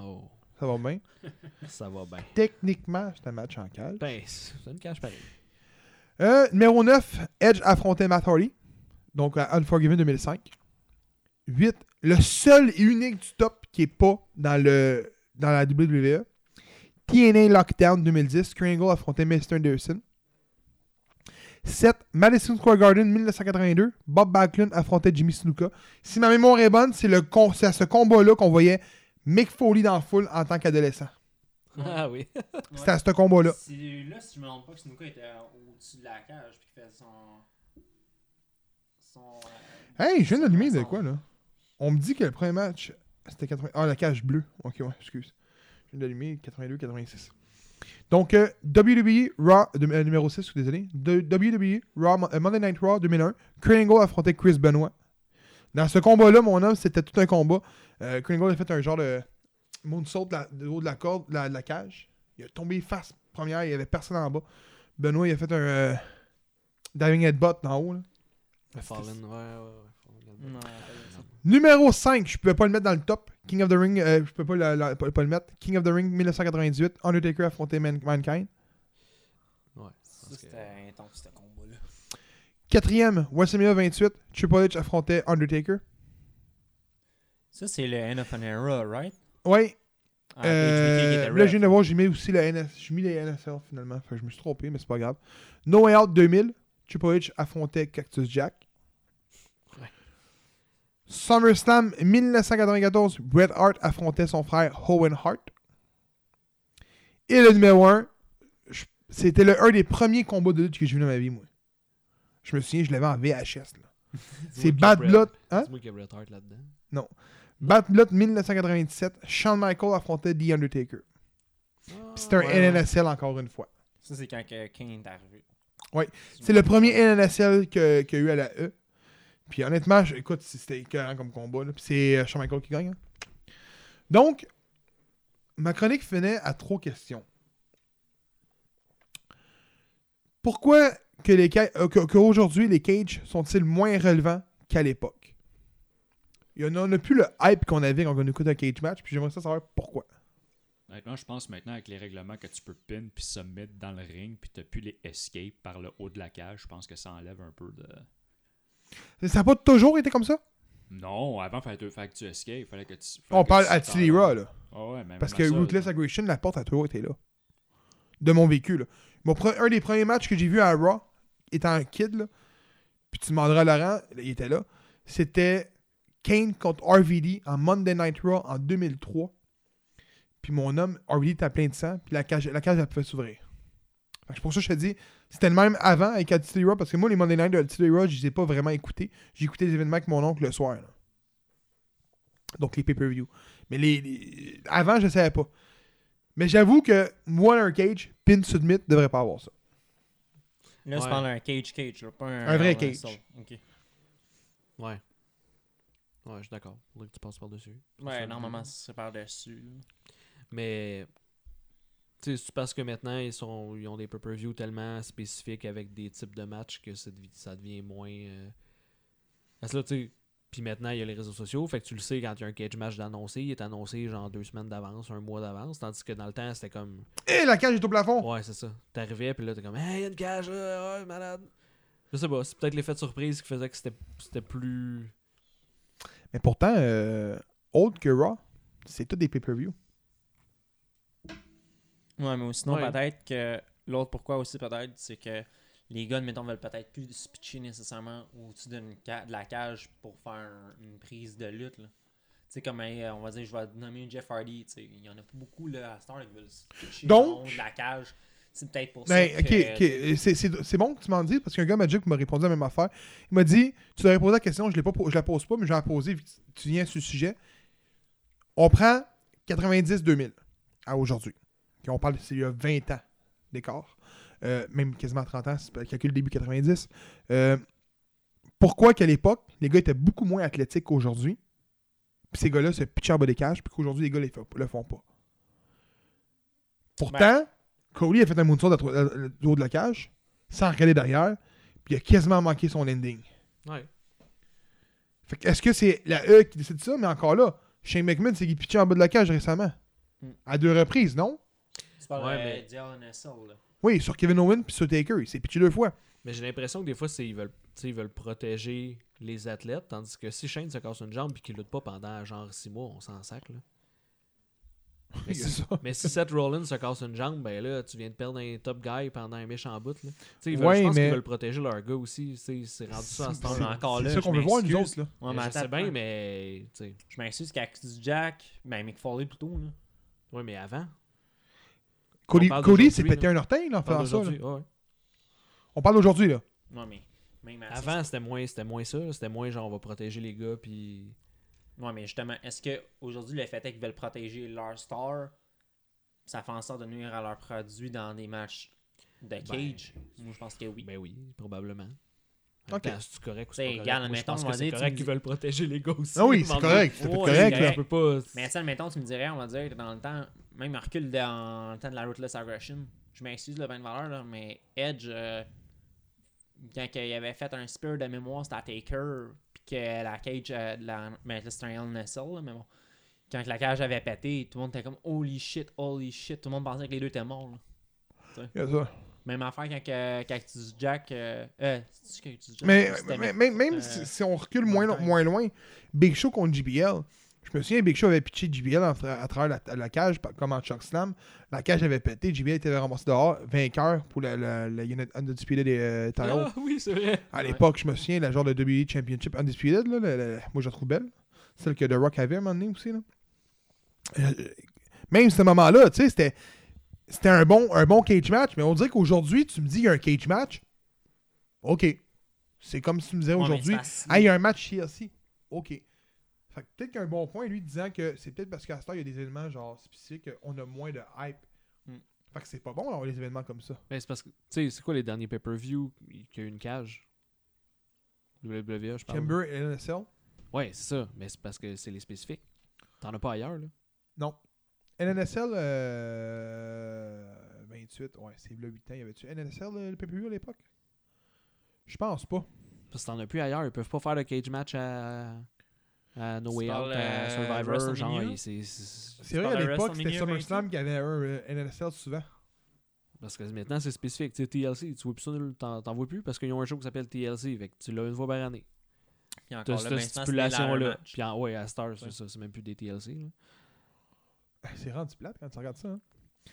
oh Ça va bien. Ça va bien. Techniquement, c'est un match en cage. Ben, c'est une cage pareil. Euh, numéro 9, Edge affrontait Matt Hardy. Donc à Unforgiven 2005. 8, le seul et unique du top qui est pas dans, le, dans la WWE. TNA Lockdown 2010. Kringle affrontait Mr. Anderson. 7, Madison Square Garden 1982. Bob Backlund affrontait Jimmy Snuka. Si ma mémoire est bonne, c'est le con- c'est à ce combat-là qu'on voyait Mick Foley dans la foule en tant qu'adolescent. Ah oui. C'était à ce combat-là. C'est là, si je me trompe pas, que Snuka était au-dessus de la cage puis qu'il fait son. son. Hey, je viens d'allumer de quoi, là? On me dit que le premier match, c'était 80... Ah, la cage bleue. Ok, ouais, excuse. Je viens d'allumer 82-86. Donc, euh, WWE Raw, de- euh, numéro 6, je suis désolé. De, WWE Raw, Mo- euh, Monday Night Raw 2001. Kringle affrontait Chris Benoit. Dans ce combat-là, mon homme, c'était tout un combat. Euh, Kringle a fait un genre de moonsault de, haut de la corde, de la, de la cage. Il a tombé face première, il n'y avait personne en bas. Benoit, il a fait un euh, diving headbutt en haut. Là. Fallen, ouais, ouais, ouais. Non, Numéro 5, je pouvais pas le mettre dans le top. King of the Ring, euh, je peux pas, la- la- pas, pas le mettre. King of the Ring 1998, Undertaker affrontait Man- Mankind. Ouais. Ça, parce que- c'était intense, ce combat-là. Quatrième, WrestleMania 28, Triple H affrontait Undertaker. Ça, c'est le End of an Era, right? Ouais, Ah, euh, là je viens de voir, j'ai mis aussi le NS, j'ai mis les NSL finalement. Que je me suis trompé, mais c'est pas grave. No Way Out 2000, Triple H affrontait Cactus Jack. SummerSlam 1994, Bret Hart affrontait son frère Owen Hart. Et le numéro 1, c'était le un des premiers combats de lutte que j'ai vu dans ma vie, moi. Je me souviens, je l'avais en VHS. C'est Bad Blood. Bret- Hein? Dis-moi qu'il y a Bret Hart là-dedans. Bad Blood 1997, Shawn Michaels affrontait The Undertaker. Puis C'était un Ouais, ouais. NNSL encore une fois. Ça, c'est quand Kane est arrivé. Ouais. C'est le premier NNSL que- qu'il y a eu à la E. Puis honnêtement, écoute, c'était écœurant comme combat. Puis c'est euh, Shawn Michaels qui gagne. hein. Donc, ma chronique finait à trois questions. Pourquoi que les euh, qu'aujourd'hui les cages sont-ils moins relevants qu'à l'époque? Il y en a, plus le hype qu'on avait quand on écoute un cage match, puis j'aimerais savoir pourquoi. Honnêtement, je pense maintenant avec les règlements que tu peux pin puis submit dans le ring puis t'as plus les escapes par le haut de la cage, je pense que ça enlève un peu de. Ça n'a pas toujours été comme ça? Non, avant fallait, te- fallait que tu escapes, fallait que tu. On fallait que parle tu à Raw, là. Ah ouais, même Parce que ça, Ruthless. Aggression, la porte a toujours été là. De mon vécu, là. Mon pre- un des premiers matchs que j'ai vu à Raw, étant un kid, là, puis tu demanderas à Laurent, il était là, c'était Kane contre RVD en Monday Night Raw en 2003. Puis mon homme, RVD était plein de sang, puis la cage, la cage, elle pouvait s'ouvrir. C'est pour ça que je te dis, c'était le même avant avec Attitude Raw, parce que moi, les Monday Night de Attitude Raw, je les ai pas vraiment écoutés. J'ai écouté les événements avec mon oncle le soir. là. Donc les pay-per-view. Mais les, les- avant, je savais pas. Mais j'avoue que moi, un cage, pin submit, devrait pas avoir ça. Là, Ouais. parles d'un cage cage, là, pas un. Un vrai un cage. Ouais. Ouais, je suis d'accord. Faudrait que tu passes par-dessus. Ouais, normalement, c'est par-dessus. Mais. Tu sais, c'est parce que maintenant, ils, sont, ils ont des pay-per-view tellement spécifiques avec des types de matchs que ça, devi- ça devient moins. euh, Parce que là, tu sais. Puis maintenant, il y a les réseaux sociaux. Fait que tu le sais quand il y a un cage match d'annoncé. Il est annoncé genre deux semaines d'avance, un mois d'avance. Tandis que dans le temps, c'était comme. Et la cage est au plafond! Ouais, c'est ça. T'arrivais, puis là, t'es comme, hey, y a une cage, là, ouais, malade. Je sais pas, c'est peut-être l'effet de surprise qui faisait que c'était c'était plus. Mais pourtant, euh, autre que Raw, c'est tout des pay-per-view. Ouais, mais sinon, Ouais. peut-être que l'autre pourquoi aussi, peut-être, c'est que les gars, mettons, veulent peut-être plus se pitcher nécessairement au-dessus d'une ca- de la cage pour faire un- une prise de lutte. là. Tu sais, comme, on va dire, je vais nommer Jeff Hardy, tu sais, il y en a pas beaucoup là, à Star qui veulent se pitcher Donc- de la cage. C'est peut-être pour Ben, ça ok, que... ok. C'est- bon que tu m'en dises parce qu'un gars Magic m'a répondu à la même affaire. Il m'a dit Tu devrais poser la question, je, l'ai pas, po- je la pose pas, mais je vais la poser vu que tu viens sur le sujet. On prend 90-2000 à aujourd'hui. On parle, c'est il y a 20 ans d'écart. Euh, même quasiment 30 ans, si tu calcules début 90. Euh, pourquoi qu'à l'époque, les gars étaient beaucoup moins athlétiques qu'aujourd'hui, puis ces gars-là se pitchaient en bas des cages, puis qu'aujourd'hui, les gars fa- le font pas? Pourtant, Cody a fait un moonsault du haut de la cage, sans regarder derrière, puis il a quasiment manqué son ending. Ouais. Fait que est-ce que c'est la E qui décide ça? Mais encore là, Shane McMahon, c'est qu'il pitchait en bas de la cage récemment. Hmm. À deux reprises, non? Tu parles Ouais, de mais- là. Oui, sur Kevin Owen puis sur Taker. Il s'est pitché deux fois. Mais j'ai l'impression que des fois, c'est- ils veulent, tu sais, ils veulent protéger les athlètes, tandis que si Shane se casse une jambe et qu'il lutte pas pendant genre 6 mois, on s'en sac. Là. Mais, si, ça. mais si Seth Rollins se casse une jambe, ben là, tu viens de perdre un top guy pendant un méchant bout. Là. Tu sais, ils veulent, Ouais, je pense mais- qu'ils veulent protéger leur gars aussi. C'est rendu ça à ce C'est- temps-là. encore C'est là, ça qu'on veut voir, nous autres. Là. Ouais, mais je sais bien, mais. tu sais, Je m'excuse qu'Actus Jack, ben Mick Foley plutôt, là. Ouais, mais avant. Cody, s'est pété un orteil là, en faisant ça. là. d'aujourd'hui, ouais. On parle d'aujourd'hui, là. Non, mais. Même à Avant, c'était moins, c'était moins ça. C'était moins genre, on va protéger les gars, puis. Ouais, mais justement, est-ce que aujourd'hui le fait est qu'ils veulent protéger leur star, ça fait en sorte de nuire à leurs produits dans des matchs de cage? Moi, je pense que oui. Ben oui, probablement. En même Ok. temps, C'est correct ou c'est pas correct? Moi, je pense que c'est correct qu'ils dis- veulent protéger les gars aussi. Ah oui, c'est correct. C'est correct, c'est là. On peut pas. Mais ça, admettons, tu me dirais, on va dire, dans le temps, même un recul dans le temps de la Ruthless Aggression, je m'excuse le bain de valeur, là, mais Edge, euh, quand il avait fait un spear de mémoire, c'était à Taker, puis que la cage, euh, de la, ben là, c'était un mais bon. Quand la cage avait pété, tout le monde était comme holy shit, holy shit. Tout le monde pensait que les deux étaient morts. là. Il y a ça. Même affaire quand Cactus Jack. Euh, euh, c'est-tu Cactus Jack? Mais, même, même euh, si, si on recule moins, loin, Big Show contre JBL. Je me souviens, Big Show avait pitché JBL à travers la, la cage, comme en Chuck Slam. La cage avait pété, JBL était ramassé dehors, vainqueur pour la, la, la Unit Undisputed des euh. Ah oui, c'est vrai. À l'époque, je me souviens, la genre de WWE Championship Undisputed, là, la- moi je la trouve belle. Celle que The Rock avait à un moment donné aussi. Là. Euh, même ce moment-là, tu sais, c'était, c'était un bon, un bon cage match, mais on dirait qu'aujourd'hui, tu me dis qu'il y a un cage match. OK. C'est comme si tu me disais mais aujourd'hui, ah, il y a un match TLC. OK. Fait que peut-être qu'il y a un bon point, lui, disant que c'est peut-être parce qu'à ce temps, il y a des événements genre spécifiques, on a moins de hype. Hmm. Fait que c'est pas bon d'avoir des événements comme ça. Ben, c'est parce que, tu sais, c'est quoi les derniers pay-per-view qui a eu une cage? WWE, je parle. Chamber et NSL. Ouais, c'est ça. Mais c'est parce que c'est les spécifiques. T'en as pas ailleurs, là? Non. NNSL, euh, 28, ouais, c'est le 8 ans. Y avait-tu NNSL euh, le PPU à l'époque? Je pense pas. Parce que t'en as plus ailleurs. Ils peuvent pas faire de cage match à, à No Way Out, à euh, Survivor. Genre, c'est- vrai, à l'époque, c'était SummerSlam qui avait un euh, NNSL souvent. Parce que maintenant, c'est spécifique. Tu sais, TLC, tu vois plus ça, t'en t'en vois plus parce qu'ils ont un show qui s'appelle TLC. Fait que tu l'as une fois par année. Puis encore T'as cette stipulation-là. Puis en, ouais, à Star, c'est Ouais. ça. C'est même plus des TLC. Là. C'est rendu plate quand tu regardes ça. hein.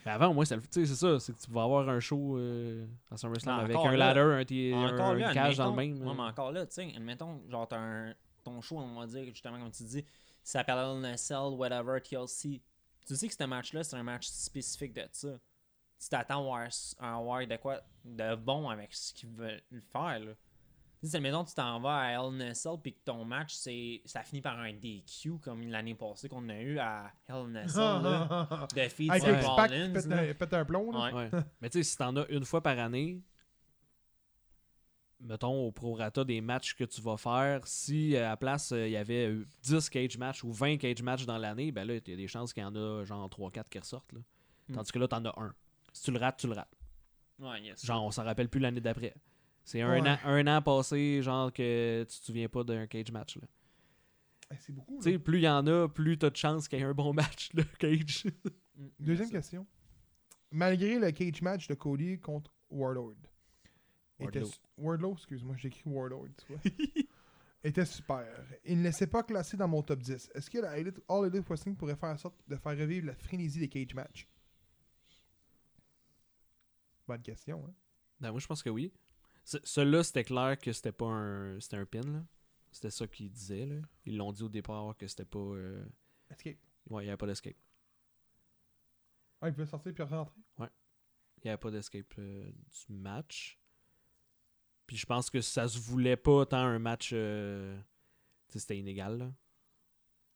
Mais avant, au moins, c'est le- tu sais, c'est ça. C'est que tu vas avoir un show euh, à SummerSlam avec un là- ladder, un, T- un- là, cage dans le même. Ouais, mais encore là, tu sais, admettons, genre, t'as un, ton show, on va dire, justement, comme tu dis, ça s'appelle NSL, whatever, TLC. Tu sais que ce match-là, c'est un match spécifique de ça. Tu t'attends à voir, à voir de quoi de bon avec ce qu'ils veulent faire, là. Sais, admettons, tu t'en vas à LNSL puis que ton match, c'est ça finit par un DQ comme l'année passée qu'on a eu à LNSL, là, de feed Avec qui Rollins, pète là. un, pète un plomb. Là. Ouais. Ouais. Mais tu sais, si t'en as une fois par année, mettons au prorata des matchs que tu vas faire, si euh, à la place euh, il y avait euh, 10 cage matchs ou 20 cage matchs dans l'année, ben là, il y a des chances qu'il y en a genre 3-4 qui ressortent. Là. Mm. Tandis que là, t'en as un. Si tu le rates, tu le rates. Ouais, yes. Genre, on s'en rappelle plus l'année d'après. C'est un, Ouais. an, un an passé, genre que tu te souviens pas d'un cage match. là. Eh, C'est beaucoup. Tu sais, là. plus il y en a, plus t'as de chances qu'il y ait un bon match, le cage. Mm, Deuxième question. Malgré le cage match de Cody contre Warlord, était Wardlow. excuse-moi, j'ai écrit Warlord, tu vois. était super. Il ne laissait pas classer dans mon top 10. Est-ce que la Elite- All Elite Wrestling pourrait faire en sorte de faire revivre la frénésie des cage matchs? Bonne question, hein. Ben, moi, je pense que oui. Ce- Celui-là, c'était clair que c'était pas un, c'était un pin. là. C'était ça qu'ils disaient. Là. Ils l'ont dit au départ que c'était pas. euh, Escape. Ouais, il n'y avait pas d'escape. Ah, il peut sortir puis rentrer? Il n'y avait pas d'escape euh, du match. Puis je pense que ça se voulait pas tant un match. euh, tu sais, c'était inégal. Là.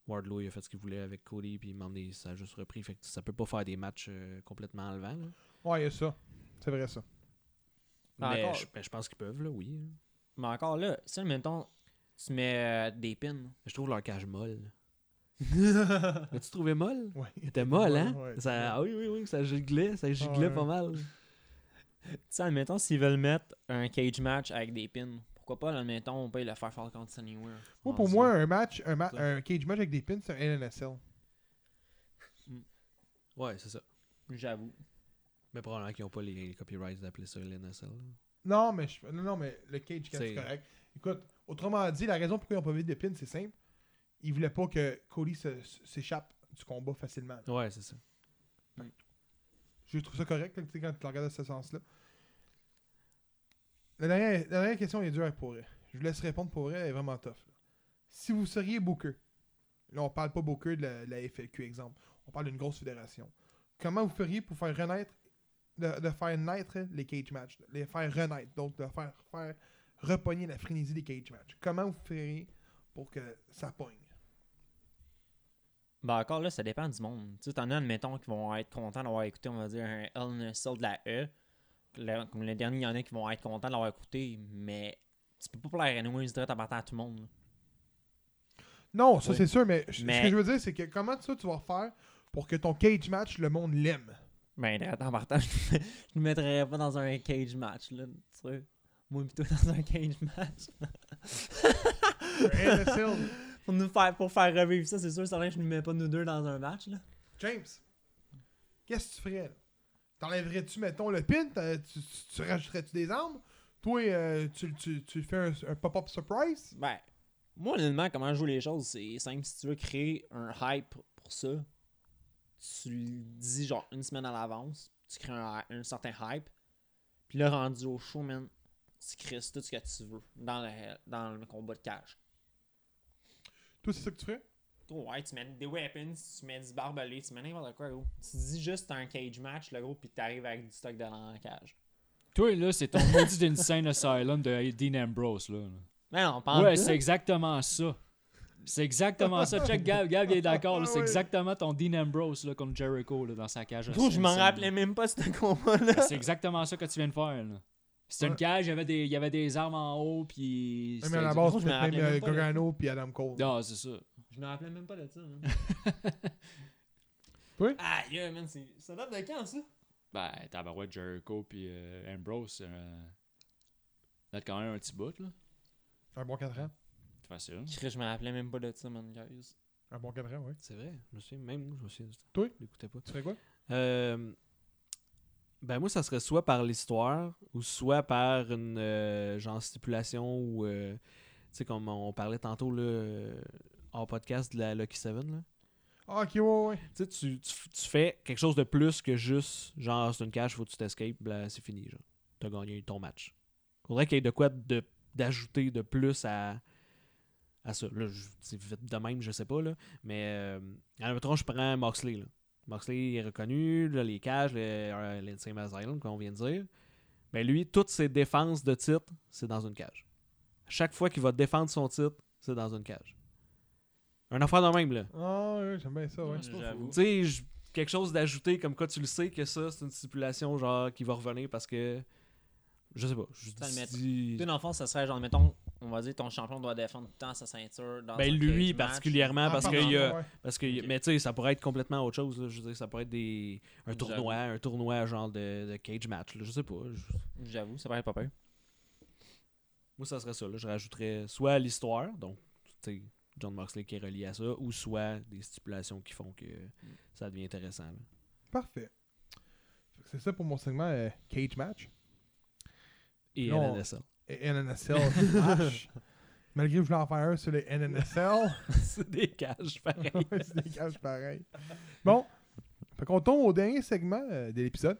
Wardlow, il a fait ce qu'il voulait avec Cody, puis il m'a ça a juste repris. Fait que ça peut pas faire des matchs euh, complètement enlevants. Là. Ouais, il y a ça. C'est vrai, ça. Mais encore- je, ben, je pense qu'ils peuvent, là, oui. Mais encore là, si, mettons, tu mets euh, des pins. Je trouve leur cage molle. L'as-tu trouvé molle? Ouais. Elle était molle, hein? Ouais, ça, ah oui, oui, oui, ça giglait, ça giglait pas mal. Tu sais, admettons, s'ils veulent mettre un cage match avec des pins, pourquoi pas, admettons, on peut le faire faire contre Anywhere. Moi, pour moi, un match, un, ma- un cage match avec des pins, c'est un NNSL. Ouais, c'est ça. J'avoue. Mais probablement qu'ils n'ont pas les copyrights d'appeler ça l'NSL. Non, mais, je- non, non, mais le cage catch, C'est- correct. Écoute, autrement dit, la raison pourquoi ils n'ont pas mis de pin, c'est simple. Ils voulaient pas que Cody se- s'échappe du combat facilement. Ouais, c'est ça. Je trouve ça correct là, tu sais, quand tu le regardes de ce sens-là. La dernière, la dernière question est dure pour elle. Je vous laisse répondre pour elle, elle est vraiment tough. là. Si vous seriez Booker, là on parle pas Booker de la, de la FLQ exemple, on parle d'une grosse fédération. Comment vous feriez pour faire renaître, de, de faire naître les cage matchs, les faire renaître, donc de faire, faire repogner la frénésie des cage matchs. Comment vous feriez pour que ça pogne? Ben encore là, ça dépend du monde. Tu sais, t'en as, admettons, qui vont être contents d'avoir écouté, on va dire, un Hell de la E. Le- comme le dernier, il y en a qui vont être contents de l'avoir écouté, mais tu peux pas plaire anyways direct en partant à tout le monde. là. Non, ça Oui. c'est sûr, mais, ce Mais- que je veux dire, c'est que comment ça tu vas faire pour que ton cage match, le monde l'aime? Ben, direct en partant, je ne me mettrais pas dans un cage match, là, tu sais. Moi, plutôt dans un cage match. Pour nous faire, pour faire revivre ça, c'est sûr, que je ne mets pas nous deux dans un match, là. James, qu'est-ce que tu ferais? là? T'enlèverais-tu, mettons, le pin? T'as- Tu, tu- tu rajouterais-tu des armes? Toi, euh, tu, tu, tu fais un, un pop-up surprise? Ben, moi, honnêtement, comment je joue les choses, c'est simple. Si tu veux créer un hype pour ça, tu le dis genre une semaine à l'avance, tu crées un, un certain hype, puis là, rendu au show, man, tu crées tout ce que tu veux dans le, dans le combat de cage. Toi, c'est ça que tu ferais? Gros, ouais, tu mets des weapons, tu mets du barbelé, tu mets n'importe quoi, gros. Tu dis juste un cage match, le gros, puis t'arrives avec du stock de dans la cage. Toi, là, c'est ton maudit d'Insane Asylum de Dean Ambrose, là. Mais non, pas Ouais, c'est exactement ça. C'est exactement ça. Check Gab, Gab il est d'accord. C'est Ah ouais. exactement ton Dean Ambrose là, contre Jericho là, dans sa cage. Je m'en rappelais même pas ce combat-là. C'est exactement ça que tu viens de faire. là. C'était Ouais. une cage, il y avait des, il y avait des armes en haut, puis. Même à la c'était- base, rappelais même de Gargano puis Adam Cole. Ah, c'est ça. Je me rappelais même pas de ça. Oui? Ah, yeah, man, c'est- ça date de quand, ça? Ben, tabarouette, Jericho, puis euh, Ambrose, euh, date quand même un petit bout, là. Un bon 4 ans. C'est facile. Chris, je me rappelais même pas de ça, man, guys. Un bon 4 ans, oui. C'est vrai. Je me souviens, même moi, je me souviens. Toi? Je l'écoutais pas. Tu ferais quoi? Euh, ben moi, ça serait soit par l'histoire ou soit par une euh, genre stipulation ou euh, tu sais comme on parlait tantôt là, hors podcast de la Lucky Seven là. Ah, ok, ouais, ouais. Tu sais, tu, fais quelque chose de plus que juste genre c'est une cage, faut que tu t'escapes, c'est fini genre. T'as gagné ton match. Faudrait qu'il y ait de quoi de d'ajouter de plus à à ça. Là, je- c'est vite de même, je sais pas là, mais euh, admettons, je prends Moxley là. Moxley est reconnu, là, les cages, euh, l'Insane Asylum, comme on vient de dire. Ben lui, toutes ses défenses de titre, c'est dans une cage. Chaque fois qu'il va défendre son titre, c'est dans une cage. Un affaire de même, là. Ah, ouais, j'aime bien ça, ouais. c'est pas J'avoue. Tu sais, quelque chose d'ajouté, comme quoi tu le sais que ça, c'est une stipulation genre qui va revenir parce que. Je sais pas. Je dis- fond, ça serait genre, mettons, on va dire ton champion doit défendre tout le temps sa ceinture. Dans Ben lui match. particulièrement Ah, parce pardon, qu'il y a. ouais. Parce que. Mais tu sais, ça pourrait être complètement autre chose. là. Je veux dire, ça pourrait être des, un tournoi, un tournoi genre de, de cage match. là. Je sais pas. Je- J'avoue, ça paraît pas peur. Moi, ça serait ça. là. Je rajouterais soit l'histoire, donc tu sais, John Moxley qui est relié à ça, ou soit des stipulations qui font que ça devient intéressant. là. Parfait. Fait que C'est ça pour mon segment euh, Cage Match. Et Non. LNSL. Et NNSL Smash. Malgré que je voulais en faire un sur les NNSL. c'est des cages, pareil. Ouais, c'est des cages pareils. Bon. Fait qu'on tombe au dernier segment euh, de l'épisode.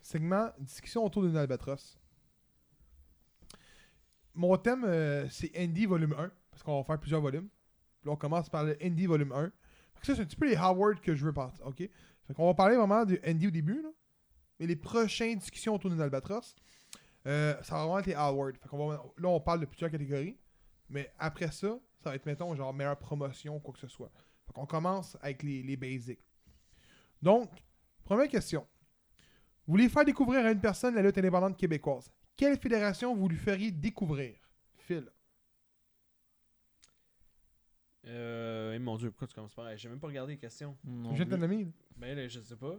Segment discussion autour d'une albatros. Mon thème, euh, c'est Andy volume 1. Parce qu'on va faire plusieurs volumes. Puis là, on commence par le Andy volume 1. Fait que ça, c'est un petit peu les Howard que je veux partir. OK? Fait qu'on va parler vraiment de Andy au début. Là. Mais les prochaines discussions autour d'une albatros, euh, ça va vraiment être les. Fait va, là, on parle de plusieurs catégories. Mais après ça, ça va être, mettons, genre meilleure promotion, quoi que ce soit. Fait qu'on commence avec les, les basics. Donc, première question. Vous voulez faire découvrir à une personne la lutte indépendante québécoise. Quelle fédération vous lui feriez découvrir? Phil. Euh, eh, mon dieu, pourquoi tu commences par J'ai même pas regardé les questions. Je viens de te nommer, là. Ben là, je sais pas.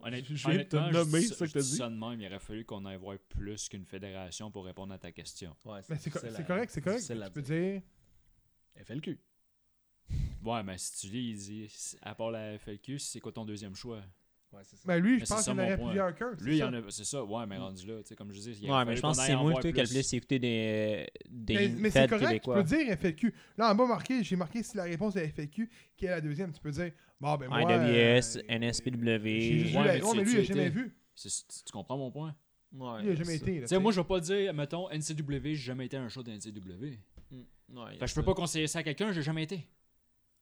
Honnête- Je viens de te honnêtement, nommer, je- c'est ça que je t'as dis dit. ça de même, il aurait fallu qu'on aille voir plus qu'une fédération pour répondre à ta question. Ouais, Mais c'est co- correct, c'est correct. Tu peux dire. dire. FLQ. Ouais, mais si tu lis, il dit, à part la FLQ, c'est quoi ton deuxième choix? Ouais, c'est ça. Ben lui, je Mais pense ça qu'il y en mon aurait point. plusieurs qu'un. Lui, il y en a, c'est ça, ouais, mais rendu là, tu sais, comme je dis, il Ouais, mais je pense que c'est moi toi qui a le plus écouté des, des Mais, mais c'est correct, québécois. tu peux dire FLQ. Là, en bas, marqué, j'ai marqué si la réponse est FLQ, qui est la deuxième. Tu peux dire, bon, ben moi... IWS, euh, NSPW. J'ai Ouais, la- mais mais tu- lui, il a tu jamais vu. Tu comprends mon point? Ouais, il a jamais été. Tu sais, moi, je vais pas dire, mettons, NCW, j'ai jamais été à un show de NCW. ça. Ouais, je peux pas conseiller ça à quelqu'un, j'ai jamais été.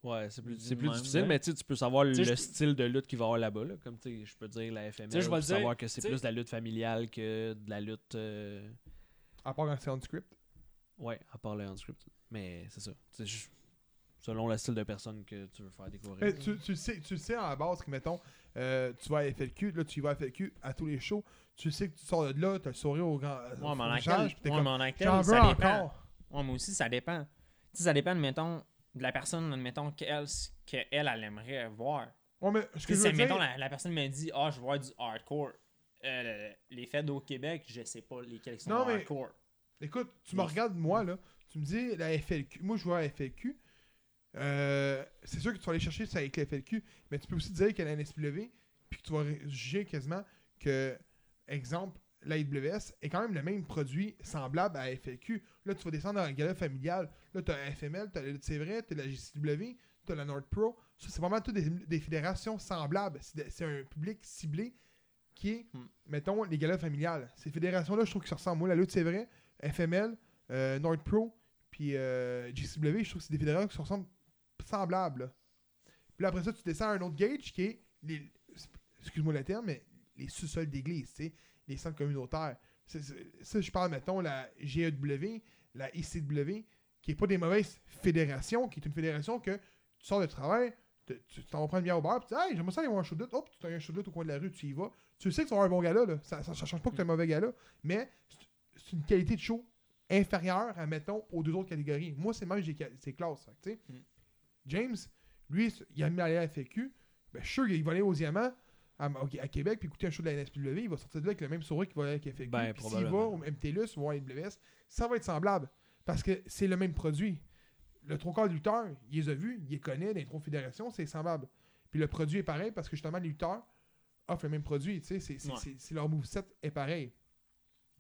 Ouais, c'est plus, c'est plus même, difficile, ouais. mais tu sais, tu peux savoir le je- style de lutte qu'il va y avoir là-bas. Là. Comme tu sais, je peux dire la FML, Tu sais, je vais savoir dire, que c'est plus de la lutte familiale que de la lutte. euh, À part quand c'est on script. Ouais, à part le unscript. Mais c'est ça. C'est juste selon le style de personne que tu veux faire découvrir. Mais tu, tu le sais, tu le sais à la base que, mettons, euh, tu vas à FLQ, là, tu y vas à FLQ à tous les shows. Tu sais que tu sors de là, tu as le sourire au grand. actuel, J'en veux ça dépend. mais aussi, ça dépend. Tu sais, ça dépend, admettons, de la personne, admettons, qu'elle, qu'elle, elle aimerait voir. Ouais, mais ce que je dire. admettons, la, la personne me dit, ah, je veux voir du hardcore. Euh, les fêtes au Québec, je sais pas lesquels sont Non, mais- hardcore. Écoute, tu me regardes, moi, là. Tu me dis la FLQ. Moi, je vois la FLQ. Euh, c'est sûr que tu vas aller chercher ça avec la FLQ, mais tu peux aussi dire qu'à la NSPW, puis que tu vas juger quasiment que, exemple, la IWS est quand même le même produit semblable à la FLQ. Là, tu vas descendre dans un gala familial. Là, tu as FML, tu as C'est vrai, tu as la JCW, tu as la Nord Pro. Ça, c'est vraiment toutes des, des fédérations semblables. C'est un public ciblé qui est, Hmm. mettons, les galas familiales. Ces fédérations-là, je trouve que ça ressemble. Moi, la lutte, c'est vrai. FML, euh, Nord Pro, puis euh, JCW, je trouve que c'est des fédérations qui se ressemblent semblables. là. Puis là, après ça, tu descends à un autre gauge qui est, les, excuse-moi le terme, mais les sous-sols d'église, tu sais, les centres communautaires. Ça, je parle, mettons, la GEW, la ICW, qui est pas des mauvaises fédérations, qui est une fédération que tu sors de travail, te- tu t'en vas prendre une bière au bar, puis tu dis, hey, j'aimerais ça aller voir un show de lutte. Hop, tu as un show de lutte au coin de la rue, tu y vas. Tu sais que tu vas avoir un bon gala, là. Ça, ça change pas que tu as un mauvais gala, mais c'est- une qualité de show inférieure, à, mettons, aux deux autres catégories. Moi, c'est même, c'est classe, fait. Mm. James, lui, il a mis à aller à la FQ. Ben, je suis sûr qu'il va aller aux Diamants à, Québec puis écouter un show de la NSPW. Il va sortir de là avec le même sourire qu'il va aller avec la FQ. Ben, Puis s'il va au MTLUS ou à AWS, ça va être semblable. Parce que c'est le même produit. Le trois quarts de lutteurs, il les a vus, il les connaît dans les trois fédérations, c'est semblable. Puis le produit est pareil parce que justement, les lutteurs offrent le même produit. tu sais, C'est, c'est, Ouais. c'est- c'est leur moveset est pareil.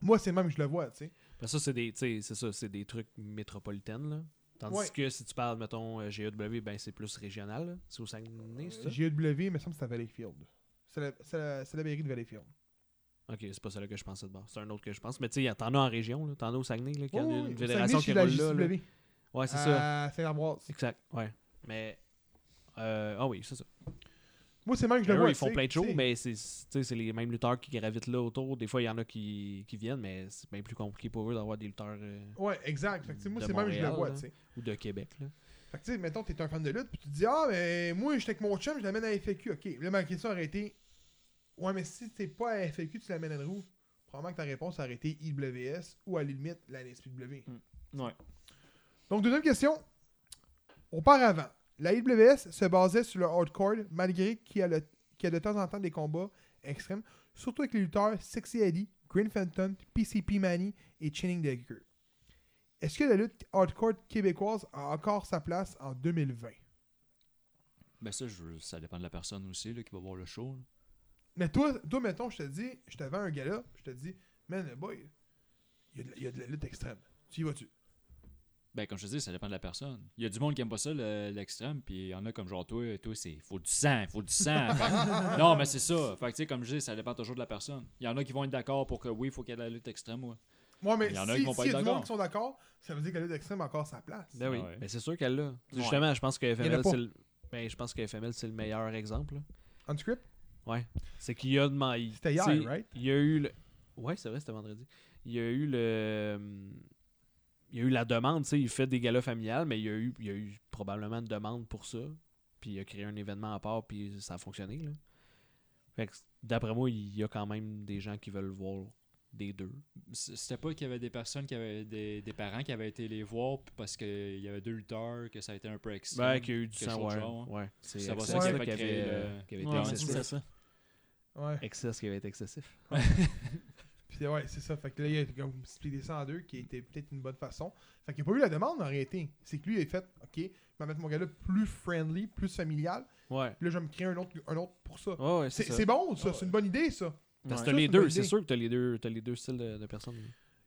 Moi, c'est le même que je le vois. tu sais. Après ça, c'est des, tu sais, c'est ça, c'est des trucs métropolitaines. Là. Tandis Ouais. que si tu parles, mettons, euh, GEW, ben c'est plus régional. là. C'est au Saguenay, c'est ça? GEW, mais ça me semble que c'est à Valleyfield. C'est la, c'est la, c'est la mairie de Valleyfield. Ok, c'est pas celle que je pensais de base. C'est un autre que je pense. Mais tu sais, t'en as en région, là. T'en as au Saguenay, là, qui a Oh, une oui, fédération Saguenay, qui roule là. là. Ouais, c'est ça. À Saint-Ambroise. Exact, ouais. Mais. euh, ah oui, c'est ça. Moi, c'est même que je le vois. ils font plein de shows, mais c'est c'est les mêmes lutteurs qui gravitent là autour. Des fois, il y en a qui, qui viennent, mais c'est bien plus compliqué pour eux d'avoir des lutteurs euh, Ouais, exact. Fait que, tu sais, moi, c'est même que je le vois. là. tu sais. ou de Québec. Là. Fait que, tu sais, mettons, t'es un fan de lutte, puis tu te dis, ah, mais moi, j'étais avec mon chum, je l'amène à FAQ. Ok, là, ma question aurait été, ouais, mais si t'es pas à FAQ, tu l'amènes à où Probablement que ta réponse aurait été IWS ou à la limite la NSPW. Ouais. Donc, deuxième question. Auparavant, la IWS se basait sur le hardcore, malgré qu'il y, a le- qu'il y a de temps en temps des combats extrêmes, surtout avec les lutteurs Sexy Eddie, Green Phantom, PCP Manny et Channing Decker. Est-ce que la lutte hardcore québécoise a encore sa place en 2020 Ben ça, je, ça dépend de la personne aussi là, qui va voir le show. là. Mais toi, toi mettons, je te dis, je te vends un gars-là, je te dis, man, boy, il y, a de la- il y a de la lutte extrême. Tu y vas-tu? Ben, comme je te dis, ça dépend de la personne. Il y a du monde qui aime pas ça, le- l'extrême, puis il y en a comme genre toi, toi, c'est faut du sang, faut du sang. Que- non, mais c'est ça. Fait que, tu sais, comme je dis, ça dépend toujours de la personne. Il y en a qui vont être d'accord pour que oui, il faut qu'il y ait de la lutte extrême, ouais. Ouais, mais Il y en a si, qui vont pas s'il y être a du d'accord. monde qui sont d'accord, ça veut dire que la lutte extrême a encore sa place. Ben oui, Ouais. mais c'est sûr qu'elle l'a. Ouais. Justement, je pense que y FML, c'est le... ben, je pense que FML, c'est le meilleur exemple. là. Unscript Ouais. C'est qu'il y a demandé. C'était hier, right? Il y a eu le. Ouais, c'est vrai, c'était vendredi. Il y a eu le. Il y a eu la demande, tu sais, il fait des galas familiales, mais il y a eu, il y a eu probablement une demande pour ça. Puis il a créé un événement à part, puis ça a fonctionné. Là. Fait que, d'après moi, il y a quand même des gens qui veulent voir des deux. C'était pas qu'il y avait des personnes qui avaient des, des parents qui avaient été les voir puis parce qu'il y avait deux lutteurs, que ça a été un peu extrême. Ben, qu'il y a eu du sang, ouais. genre, ouais. C'est Ça ça qui avait, le- euh, qui avait été Ouais, c'est ça. Ouais. Excess qui avait été excessif. Puis ouais, c'est ça. Fait que là, il a comme splitté ça en deux, qui était peut-être une bonne façon. Fait qu'il a pas eu la demande en réalité. C'est que lui, il a fait, OK, je vais mettre mon gars-là plus friendly, plus familial. Ouais. Puis là, je vais me créer un autre, un autre pour ça. Ouais, C'est c'est ça. c'est bon, ça. C'est une bonne idée, ça. Parce Ouais. que t'as les deux, c'est idée. sûr que t'as les deux, t'as les deux styles de, de personnes.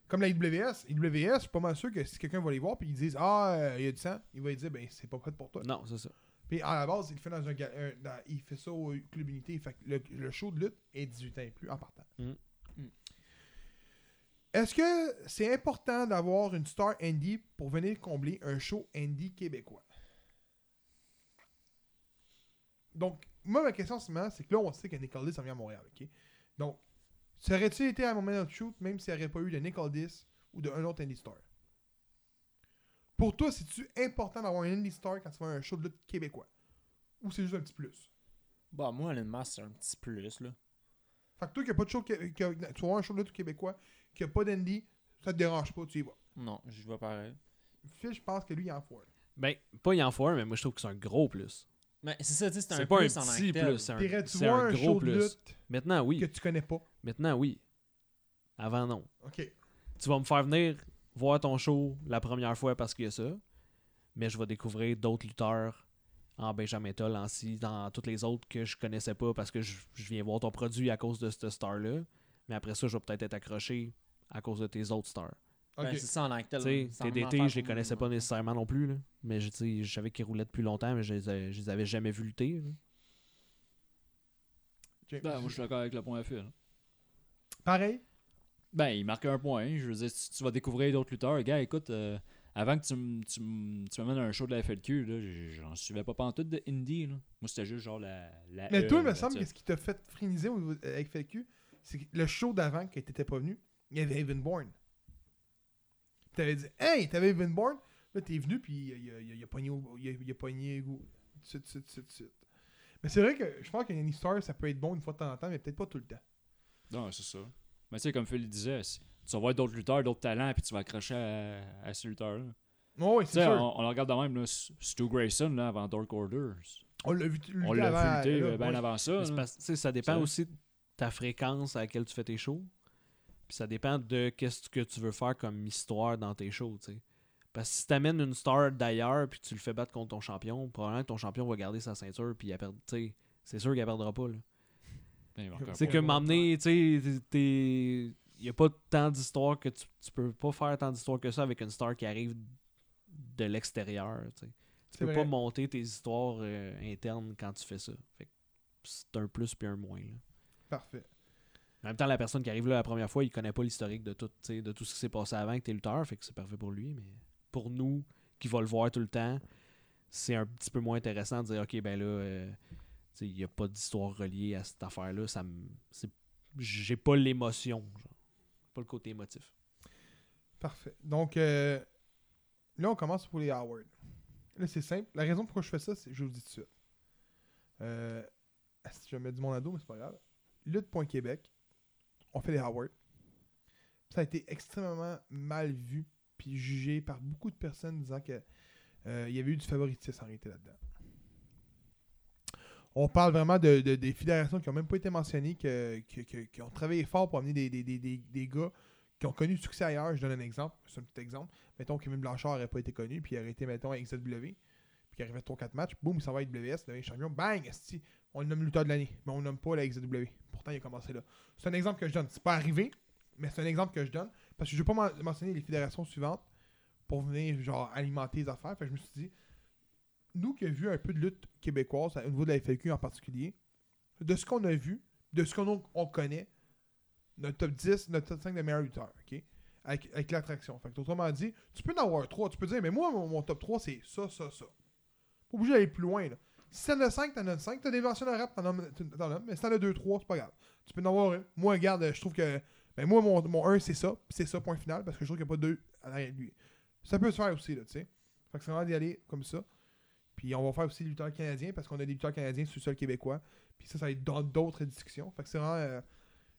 Comme la IWS. IWS, je suis pas mal sûr que si quelqu'un va les voir puis ils disent Ah, euh, il y a du sang, il va dire Ben, c'est pas fait pour toi. Non, c'est ça. Puis à la base, il le fait dans un, ga- un- dans- il fait ça au Club Unité. Fait que le, le show de lutte est 18 ans et plus en partant. Mm. Mm. Est-ce que c'est important d'avoir une star indie pour venir combler un show indie québécois? Donc, moi, ma question c'est que là, on sait que Nick Aldis vient à Montréal, OK? Donc, ça aurait-tu été à un moment de shoot, même s'il n'y aurait pas eu de Nick Aldis ou d'un autre indie star? Pour toi, c'est-tu important d'avoir un indie star quand tu vas à un show de lutte québécois? Ou c'est juste un petit plus? Bah, moi, honnêtement, c'est un petit plus, là. Fait que toi, qui a pas de show, a- tu voir un show de lutte québécois, qui a pas d'indie, ça te dérange pas, tu y vas. Non, je vois pareil. Phil, je pense que lui, il en foire. Ben, pas y en faut un, mais moi je trouve que c'est un gros plus. Mais c'est ça, tu sais, c'est un C'est pas un plus en tant petit que plus, c'est un, c'est un un gros plus. lutte Maintenant, que oui. tu connais pas? Maintenant, oui. Avant, non. OK. Tu vas me faire venir voir ton show la première fois parce qu'il y a ça, mais je vais découvrir d'autres lutteurs en Benjamin Toll, en si, dans toutes les autres que je connaissais pas parce que je, je viens voir ton produit à cause de cette star-là. Mais après ça, je vais peut-être être accroché à cause de tes autres stars. OK. Ben, c'est ça en TDT, vraiment je les connaissais pas nécessairement non plus. Là. Mais je, savais qu'ils roulaient depuis longtemps, mais je les, ai- je les avais jamais vus lutter. là. OK. Ben, moi, je suis d'accord avec le point à. Pareil? Ben, il marque un point. Je veux dire, si tu vas découvrir d'autres lutteurs, gars, écoute, euh, avant que tu, m- tu, m- tu m'amènes à un show de la FLQ, là, j- j'en suivais pas pantoute de indie. Là. Moi, c'était juste genre la. la Mais E, toi, il me là, semble que ce qui t'a fait friniser au niveau- avec FLQ, c'est que le show d'avant, que t'étais pas venu, il y avait Evan Bourne. T'avais dit, hey, t'avais Evan Bourne. Là, t'es venu, puis il a, il a- il a- il a pogné, au- il a, il a pogné go- tout de suite, tout de suite, tout de suite. Mais c'est vrai que je pense qu'un Star, ça peut être bon une fois de temps en temps, mais peut-être pas tout le temps. Non, c'est ça. Mais tu sais, comme Phil le disait, tu vas voir d'autres lutteurs, d'autres talents, puis tu vas accrocher à, à ce lutteur-là. Oh, oui, c'est sûr. on, on le regarde de même, là, Stu Grayson, là, avant Dark Order. On l'a vu On l'a avant, vu lutter là, euh, bien ouais. avant ça. Là. parce- tu sais, ça dépend aussi de ta fréquence à laquelle tu fais tes shows. Puis ça dépend de qu'est-ce que tu veux faire comme histoire dans tes shows, tu sais. Parce que si t'amènes une star d'ailleurs puis tu le fais battre contre ton champion, probablement que ton champion va garder sa ceinture puis il perd, tu sais, c'est sûr qu'il perdra pas là. Ben, il va encore C'est que m'emmener, tu sais, t'es- il y a pas tant d'histoires que tu, tu peux pas faire tant d'histoires que ça avec une star qui arrive de l'extérieur, tu peux vrai. pas monter tes histoires euh, internes quand tu fais ça. Fait que c'est un plus puis un moins. là. Parfait. En même temps, la personne qui arrive là la première fois, il connaît pas l'historique de tout, tu sais, de tout ce qui s'est passé avant que t'es lutteur, fait que c'est parfait pour lui, mais pour nous, qui va le voir tout le temps, c'est un petit peu moins intéressant de dire ok ben là, euh, il n'y a pas d'histoire reliée à cette affaire-là, ça J'ai pas l'émotion. Pas le côté émotif. Parfait. Donc, euh, là, on commence pour les Howard. Là, c'est simple. La raison pourquoi je fais ça, c'est je vous le dis tout de suite. Euh, je mettre du monde à dos, mais c'est pas grave. Lutte.québec, on fait les Howard. Ça a été extrêmement mal vu puis jugé par beaucoup de personnes disant que euh, il y avait eu du favoritisme en réalité là-dedans. On parle vraiment de, de- des fédérations qui n'ont même pas été mentionnées, que- que- qui ont travaillé fort pour amener des, des- des- des- gars qui ont connu du succès ailleurs. Je donne un exemple, c'est un petit exemple. Mettons que Kevin Blanchard n'aurait pas été connu, puis il aurait été, mettons, à XW, puis qu'il aurait fait 3-4 matchs, boum, il s'en va à WS, devient champion, bang, on le nomme lutteur de l'année, mais on le nomme pas la XW. Pourtant, il a commencé là. C'est un exemple que je donne. C'est pas arrivé, mais c'est un exemple que je donne, parce que je ne vais pas men- mentionner les fédérations suivantes pour venir, genre, alimenter les affaires. Fait que je me suis dit, nous qui avons vu un peu de lutte québécoise, au niveau de la FLQ en particulier, de ce qu'on a vu, de ce qu'on on connaît, notre top 10, notre top 5 des meilleurs lutteurs, OK? Avec, l'attraction. Fait que, autrement dit, tu peux en avoir 3. Tu peux dire, mais moi, mon, top 3, c'est ça, ça, ça. Pas obligé d'aller plus loin, là. Si t'en as 5, t'en as 5. T'as des versions de rap, t'en as. Mais si t'en as 2, 3, c'est pas grave. Tu peux en avoir un. Moi, regarde, je trouve que. Ben, moi, mon, mon 1, c'est ça. C'est ça, point final. Parce que je trouve qu'il n'y a pas 2 à l'arrière de lui. Ça peut se faire aussi, là, tu sais. Fait que c'est vraiment d'y aller comme ça. Puis on va faire aussi les lutteurs canadiens parce qu'on a des lutteurs canadiens sur le sol québécois. Puis ça, ça va être dans d'autres discussions. Fait que c'est vraiment. euh,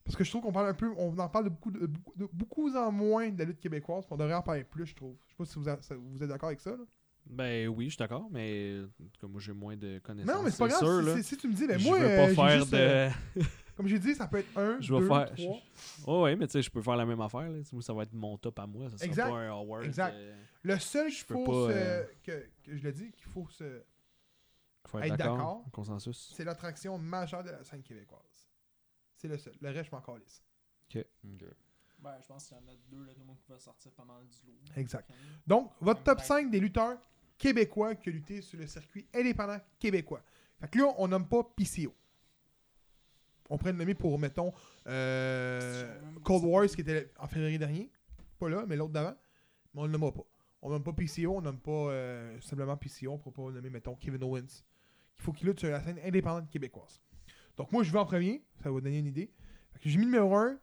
parce que je trouve qu'on parle un peu. On en parle de beaucoup, de, beaucoup, de- beaucoup en moins de la lutte québécoise. On devrait en parler plus, je trouve. Je sais pas si vous, a- ça- vous êtes d'accord avec ça. Là. Ben oui, je suis d'accord, mais cas, moi j'ai moins de connaissances. Non, mais c'est pas grave. sûr, si, là. si- si tu me dis, ben je moi. veux euh, pas faire juste, de. Comme j'ai dit, ça peut être un, Je deux, faire- trois. Oh, ouais, mais tu sais, je peux faire la même affaire. Là. Moi, ça va être mon top à moi. Ça sera Exact. pas un award. Exact. euh, Le seul qu'il peux faut pas, se- euh, que, que je le dis, qu'il faut se... faut Être être d'accord. Consensus. C'est l'attraction majeure de la scène québécoise. C'est le seul. Le reste, je m'en calisse. Ben, je pense qu'il y en a deux là, qui vont sortir pas mal du lot. Exact. Donc, votre top 5 des lutteurs québécois qui ont lutté sur le circuit indépendant québécois. Fait que là, on nomme pas PCO. On pourrait le nommer pour, mettons, euh, Cold Wars qui était en février dernier. Pas là, mais l'autre d'avant. Mais on le nommera pas. On nomme pas PCO, on nomme pas euh, simplement PCO. On pourrait pas le nommer, mettons, Kevin Owens. Il faut qu'il lutte sur la scène indépendante québécoise. Donc, moi, je vais en premier. Ça va vous donner une idée. J'ai mis numéro 1,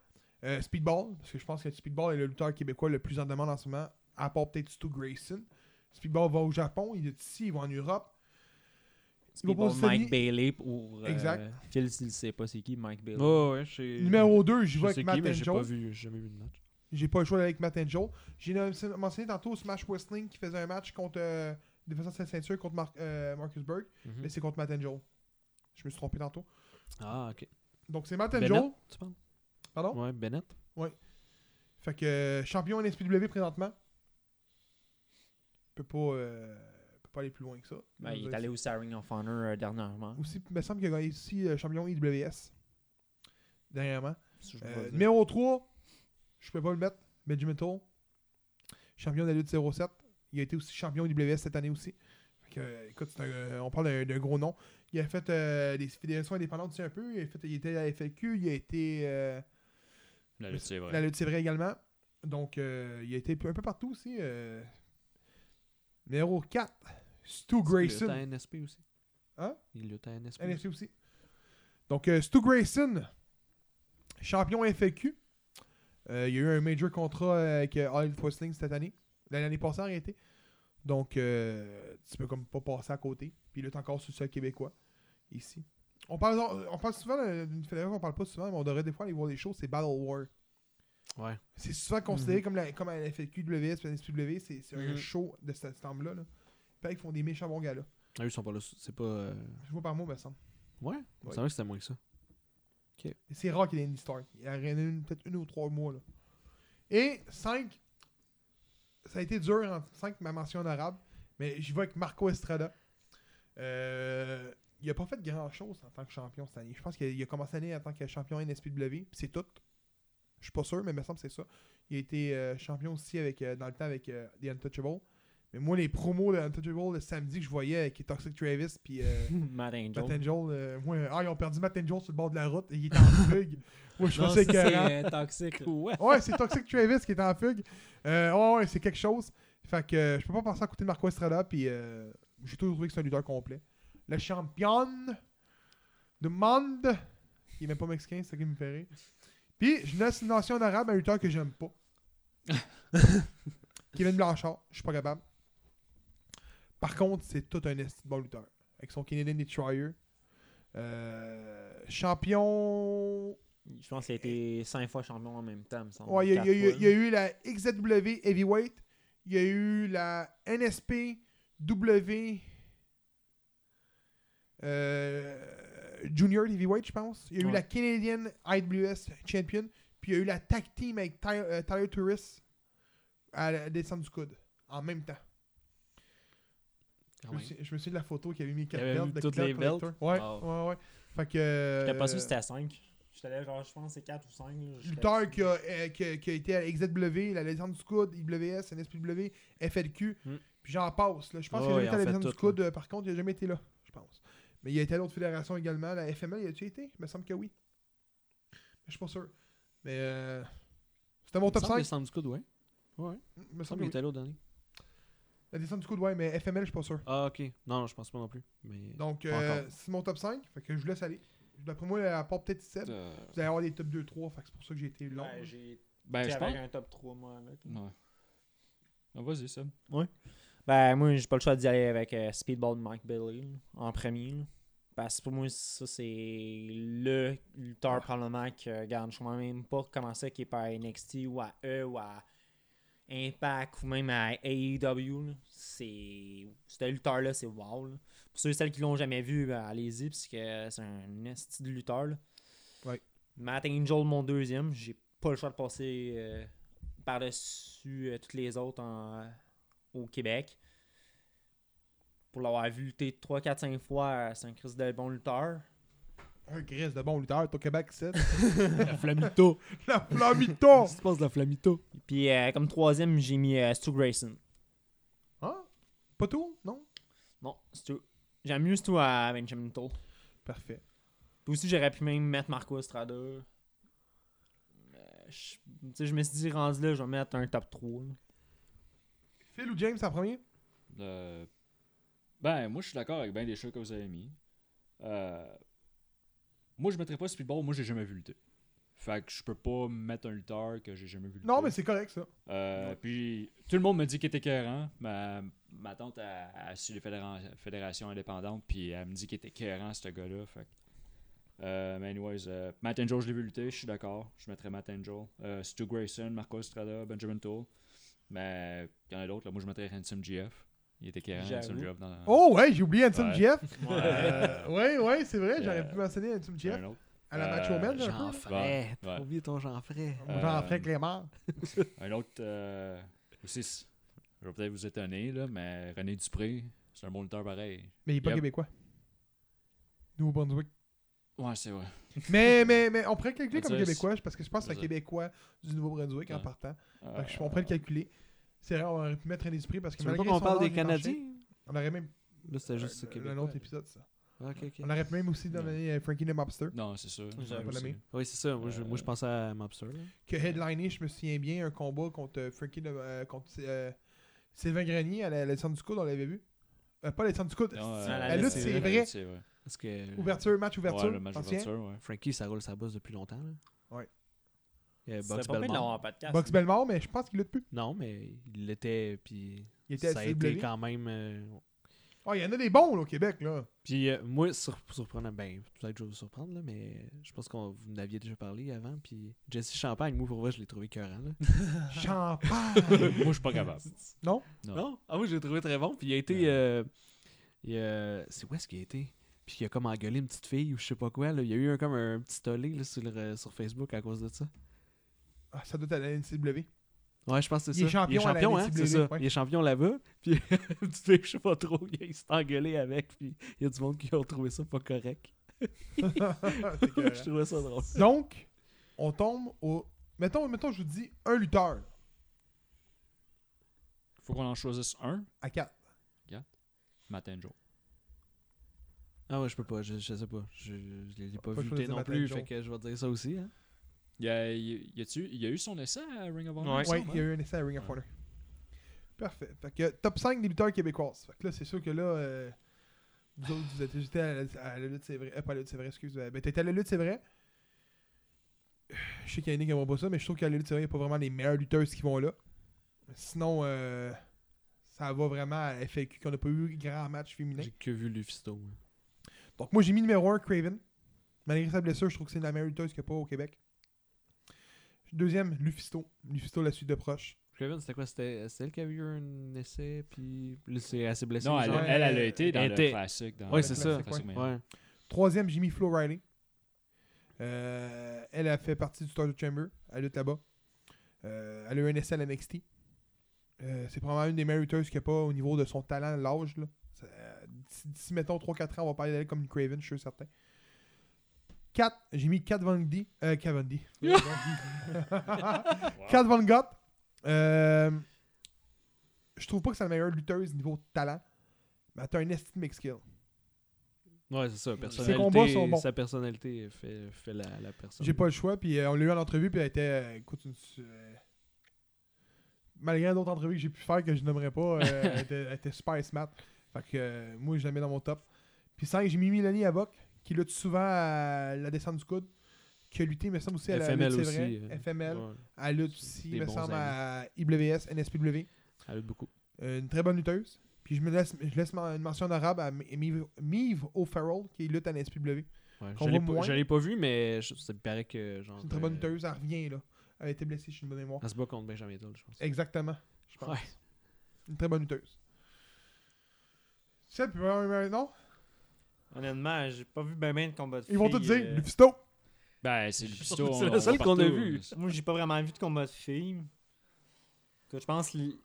Speedball. Parce que je pense que Speedball est le lutteur québécois le plus en demande en ce moment. À part peut-être Stu Grayson. Speedball va au Japon, il est ici, il va en Europe. Il va Speedball pas aux États-Unis. Mike Bailey pour. euh, Exact. Phil, s'il sait pas c'est qui, Mike Bailey. Oh, ouais, je Numéro 2, j'y je vais sais avec qui, Matt mais j'ai pas vu, j'ai jamais vu de match. J'ai pas le choix d'aller avec Matt Angel. J'ai nom- mentionné tantôt Smash Wrestling qui faisait un match contre euh, défenseur de sa ceinture contre Mar- euh, Marcus Berg, Mhm. mais c'est contre Matt Angel. Je me suis trompé tantôt. Ah, ok. Donc c'est Matt Angel. Bennett, tu parles? Pardon? Ouais, Bennett. Fait que euh, champion NSPW présentement. Peut pas, euh, pas aller plus loin que ça. Ben, il est allé aussi à Ring of Honor euh, dernièrement. Aussi, il me semble qu'il a gagné ici euh, champion IWS. Dernièrement. Si Euh, dire. numéro 3, je peux pas le mettre. Benjamin. Champion de la lutte 07. Il a été aussi champion IWS cette année aussi. Fait que, euh, écoute, un, on parle d'un- d'un gros nom. Il a fait euh, des fédérations indépendantes aussi un peu. Il, a fait, il était à la FLQ. Il a été. euh, La lutte, c'est vrai. La lutte, c'est vrai également. Donc, euh, il a été un peu partout aussi. euh. Numéro 4, Stu Il Grayson. lutte à NSP aussi? Hein? Il lutte à NSP. NSP aussi. Donc, euh, Stu Grayson, champion FLQ. Euh, il y a eu un major contrat avec euh, All Wrestling cette année. L'année passée, en réalité. Donc, euh, tu peux comme pas passer à côté. Puis il lutte encore sur le sol québécois, ici. On parle, on parle souvent d'une fédération qu'on parle pas souvent, mais on devrait des fois aller voir des choses, c'est Battle War. Ouais. C'est souvent considéré comme, la, comme à la FLQ, WS, NSPW, c'est un Mhm. show de cet ensemble-là. Là. Fait qu'ils font des méchants bons gars-là. Ah, eux, ils sont pas là. C'est pas. euh, Je vois par mot, me semble. Ouais. Ouais. C'est vrai que c'était moins que ça. Et C'est rare qu'il y ait une histoire. Il y en a une- peut-être une ou trois mois. Là. Et 5, ça a été dur en 5 ma mention honorable, mais j'y vais avec Marco Estrada. Euh, il a pas fait grand chose en tant que champion cette année. Je pense qu'il a, il a commencé l'année en tant que champion NSPW, puis c'est tout. Je suis pas sûr, mais il me semble que c'est ça. Il a été euh, champion aussi avec, euh, dans le temps avec euh, The Untouchable. Mais moi, les promos de Untouchable le samedi que je voyais avec Toxic Travis puis euh, Matt Angel. Matt Angel, euh, moi, ah, ils ont perdu Matt Angel sur le bord de la route et il était en fugue. Moi, je Non, pensais que. c'est euh, là. Ouais. Ouais, c'est Toxic Travis qui est en fugue. Ouais, ouais, c'est quelque chose. Fait que je peux pas passer à côté de Marco Estrada, puis j'ai toujours trouvé que c'est un lutteur complet. Le champion du monde, qui est même pas mexicain, c'est ça qui me fait rire. Puis, j'ai une assignation arabe à un lutteur que j'aime pas. Kevin Blanchard, je suis pas capable. Par contre, c'est tout un esti bon lutteur. Avec son Canadian Destroyer. Euh, champion Je pense qu'il a été 5 fois champion en même temps, me semble. Ouais, il y, a- Quatre il y a- fois, il y a eu la XZW Heavyweight, il y a eu la NSP W euh, Junior Heavyweight, je pense. Il y a eu la Canadian IWS Champion, puis il y a eu la tag team avec euh, Tyler Turris à la descente du coude, en même temps. Je me, suis, je me souviens de la photo qui avait mis 4 avait belts de toutes Cloud les Collector. belts? Ouais, Wow. ouais, ouais. Fait que. euh, J'étais pas sûr que c'était 5. J'étais là, genre, je pense c'est 4 ou 5. lutteur qui a, euh, qui, a, qui a été à la XZW, la légende du coude, IWS, NSPW, FLQ, Hmm. puis j'en passe. Là. Je pense Ouais, qu'il a jamais été à il la légende du là. coude, euh, par contre, il a jamais été là, je pense. Mais il a été à d'autres fédérations également. La FML, il a-tu été? Il me semble que oui. Mais je suis pas sûr. Mais euh, c'était mon Il me top semble 5. descendre du coude, ouais. Ouais. Il me Il me semble semble qu'il était là au dernier. La descente du coude, ouais, mais FML, je suis pas sûr. Ah, ok. Non, non, je pense pas non plus. Mais... Donc, euh, c'est mon top 5. Fait que je vous laisse aller. D'après moi, à part peut-être 7, Euh, vous allez avoir des top 2-3. Fait que c'est pour ça que j'ai été long. Ouais, j'ai ben, je avec pense. un top 3, moi, avec. Ouais. Ah, Vas-y, Seb. Ben, moi, j'ai pas le choix d'y aller avec euh, Speedball de Mike Bailey là, en premier. là. Parce que pour moi, ça, c'est le lutteur probablement que, regarde, je sais même pas comment ça qui est par NXT ou à E ou à Impact ou même à AEW. C'est. Ce lutteur-là, c'est wow. là. Pour ceux et celles qui l'ont jamais vu, ben, allez-y, parce que c'est un esti de lutteur. là. Ouais. Matt Angel, mon deuxième. J'ai pas le choix de passer euh, par-dessus euh, toutes les autres en- euh, au Québec. Pour l'avoir vu lutter 3, 4, 5 fois, c'est un Chris de bon lutteur. Un Chris de bon lutteur, au Québec, c'est. La Flamito. La flamito! Qu'est-ce qui se passe de la Flamito? Puis euh, comme troisième, j'ai mis euh, Stu Grayson. Hein? Pas tout? Non? Non, Stu. J'aime mieux Stu à Benjamin Toll. Parfait. Puis aussi, j'aurais pu même mettre Marco Estrada. Euh, je, tu sais, je me suis dit, rendu là, je vais mettre un top 3. là. Phil ou James en premier? Euh, ben, moi, je suis d'accord avec bien des choix que vous avez mis. Euh, moi, je mettrais pas Speedball. Moi, j'ai jamais vu lutter. Fait que je peux pas mettre un lutteur que j'ai jamais vu lutter. Non, mais c'est correct, ça. Euh, puis tout le monde me dit qu'il était écœurant. Ma, ma tante a, a su les fédéra- fédérations indépendantes, puis elle me dit qu'il était écœurant, ce gars-là. Fait que- euh, mais anyways, euh, Matt Angel, je l'ai vu lutter, je suis d'accord. Je mettrais Matt Angel. Euh, Stu Grayson, Marco Estrada, Benjamin Toll. Mais il y en a d'autres. là. Moi, je mettrais Handsome GF. Il était J'avoue. Handsome GF. Dans, Oh, ouais, j'ai oublié Handsome Ouais. Jeff. Ouais. Euh, ouais, ouais, c'est vrai, j'aurais Euh, pu mentionner Handsome Jeff. À la euh, Macho Man, un Jean peu. Fray. Ouais, T'as oublié ton Jean Fray. Euh, ferais Clément. Un autre, euh, aussi, je vais peut-être vous étonner, là, mais René Dupré, c'est un bon lutteur pareil. Mais il est pas Yep. québécois. Nouveau-Brunswick. Ouais, c'est vrai. mais, mais, mais on pourrait le calculer comme québécois parce que je pense que c'est un québécois du Nouveau-Brunswick en partant. Euh, on pourrait le calculer. C'est vrai, on aurait pu mettre un esprit parce que Tu veux pas malgré qu'on parle des Canadiens? On aurait même. Là, c'était juste euh, Québec. un autre épisode, ça. On aurait pu même aussi donner euh, Frankie the Mobster. Non, c'est aimé. Oui, c'est ça. Moi, je, moi, je Euh, pensais à Mobster. là. Que headliné, je me souviens bien, un combat contre euh, Frankie the- euh, contre euh, Sylvain Grenier à la- l'Alexandre Ducou, on l'avait vu. Euh, pas l'Alexandre Ducou. Non, à euh, la La lutte, c'est vrai. vrai. C'est vrai. Parce que Ouverture, match ouverture. Ouais, le match ouais. Frankie, ça roule sa bosse depuis longtemps. Là. Ouais. C'est Box pas pire de Belmont. l'avoir en podcast. Box Belmore, mais je pense qu'il lutte plus. Non, mais il l'était. Puis Il était ça a été quand même. euh, Oh, il y en a des bons là, au Québec, là. Puis euh, moi, sur, surprenant, ben, peut-être que je vais vous surprendre, là, mais je pense que vous m'aviez déjà parlé avant. Puis Jesse Champagne, moi, pour vrai, je l'ai trouvé écœurant. Là. Champagne. Moi, je suis pas capable. non? Non. Non? Ah, moi, je l'ai trouvé très bon. Puis il a été. Ouais. euh, il a- c'est où est-ce qu'il a été? Puis il a comme engueulé une petite fille ou je sais pas quoi. Là. Il y a eu un, comme un petit tollé là, sur, le- sur Facebook à cause de ça. Ah, ça doit être à la NCW. Ouais, je pense que c'est Il est ça. champion à la champion, hein? C'est ça. ouais. Il est champion là-bas. Puis petite fille, je sais pas trop, il s'est engueulé avec. Puis il y a du monde qui a trouvé ça pas correct. Je trouvais ça drôle. Donc, on tombe au. Mettons, mettons, je vous dis un lutteur Faut qu'on en choisisse un. à 4. Matt Angel. Ah ouais, je peux pas, je, je sais pas. Je, je l'ai pas Pas vu non plus, fait que je vais dire ça aussi. Hein. Il y a, y y eu son essai à Ring of Honor? Ouais. Oui, semble, il y a eu un essai à Ring of Ouais. Honor. Parfait. Fait que top 5 des lutteurs québécoises. Fait que là, c'est sûr que là, euh, vous autres, vous êtes j'étais à, la- à la lutte, c'est vrai. Euh, pas à la lutte, c'est vrai, excuse. Euh, Ben, t'étais à la lutte, c'est vrai. Je sais qu'il y en a qui n'aiment pas ça, mais je trouve qu'à la lutte, c'est vrai, il n'y a pas vraiment les meilleures lutteuses qui vont là. Sinon, euh, ça va vraiment à FAQ qu'on n'a pas eu grand match féminin. J'ai que vu Lufisto. moi. Donc, moi, j'ai mis numéro 1 Craven. Malgré sa blessure, je trouve que c'est la meilleure lutteuse qu'il n'y a pas au Québec. Deuxième, Lufisto. Lufisto, la suite de proche. Craven, c'était quoi? C'était elle qui avait eu un essai, puis là, c'est assez blessé. Non, elle, elle, elle a été dans le était- classique. Le c'est ça. classique, mais- Ouais. Troisième, Jimmy Flo Riley. Euh, elle a fait partie du Starter Chamber. Elle lutte là-bas. Euh, elle a eu un essai à la NXT. Euh, c'est probablement une des lutteuses qu'il n'y a pas au niveau de son talent, l'âge. euh, D'ici, mettons, 3-4 ans, on va parler d'elle comme une Craven, je suis certain. 4, j'ai mis 4 Van D. Euh, 4 Van D. 4 Van Gogh. Euh, je trouve pas que c'est la meilleure lutteuse niveau talent. Mais elle a un estime mix skill. Ouais, c'est ça. combats Personnalité, sont bons. Sa personnalité fait, fait la, la personne. J'ai pas le choix, puis euh, on l'a eu en entrevue, puis elle était. euh, écoute, une, euh, malgré d'autres entrevues que j'ai pu faire que je n'aimerais pas, euh, elle, était, elle était super smart. Fait que euh, moi, je la mets dans mon top. Puis 5, j'ai mis Mélanie Avoc, qui lutte souvent à la descente du coude, qui a lutté, il me semble aussi, à la FML lutte, aussi. vrai. euh, FML. ouais, Elle lutte aussi, il me semble, amis. à IWS, NSPW. elle lutte beaucoup. Euh, une très bonne lutteuse. Puis je me laisse, je laisse une mention honorable à Mive O'Farrell, qui lutte à NSPW. Ouais, je je l'ai pas vu, mais je- ça me paraît que. genre, C'est une très bonne euh, lutteuse, elle revient, là. Elle a été blessée, je suis une bonne mémoire. Elle se bat contre Benjamin Toll, je pense. Exactement, je pense. Ouais. Une très bonne lutteuse. C'est puis euh, non? Honnêtement, j'ai pas vu ben ben de combat de Ils vont tout dire, euh, Lufisto! Ben, c'est Lufisto. C'est le seul qu'on a vu. Moi, j'ai pas vraiment vu de combat de filles. Je pense, li-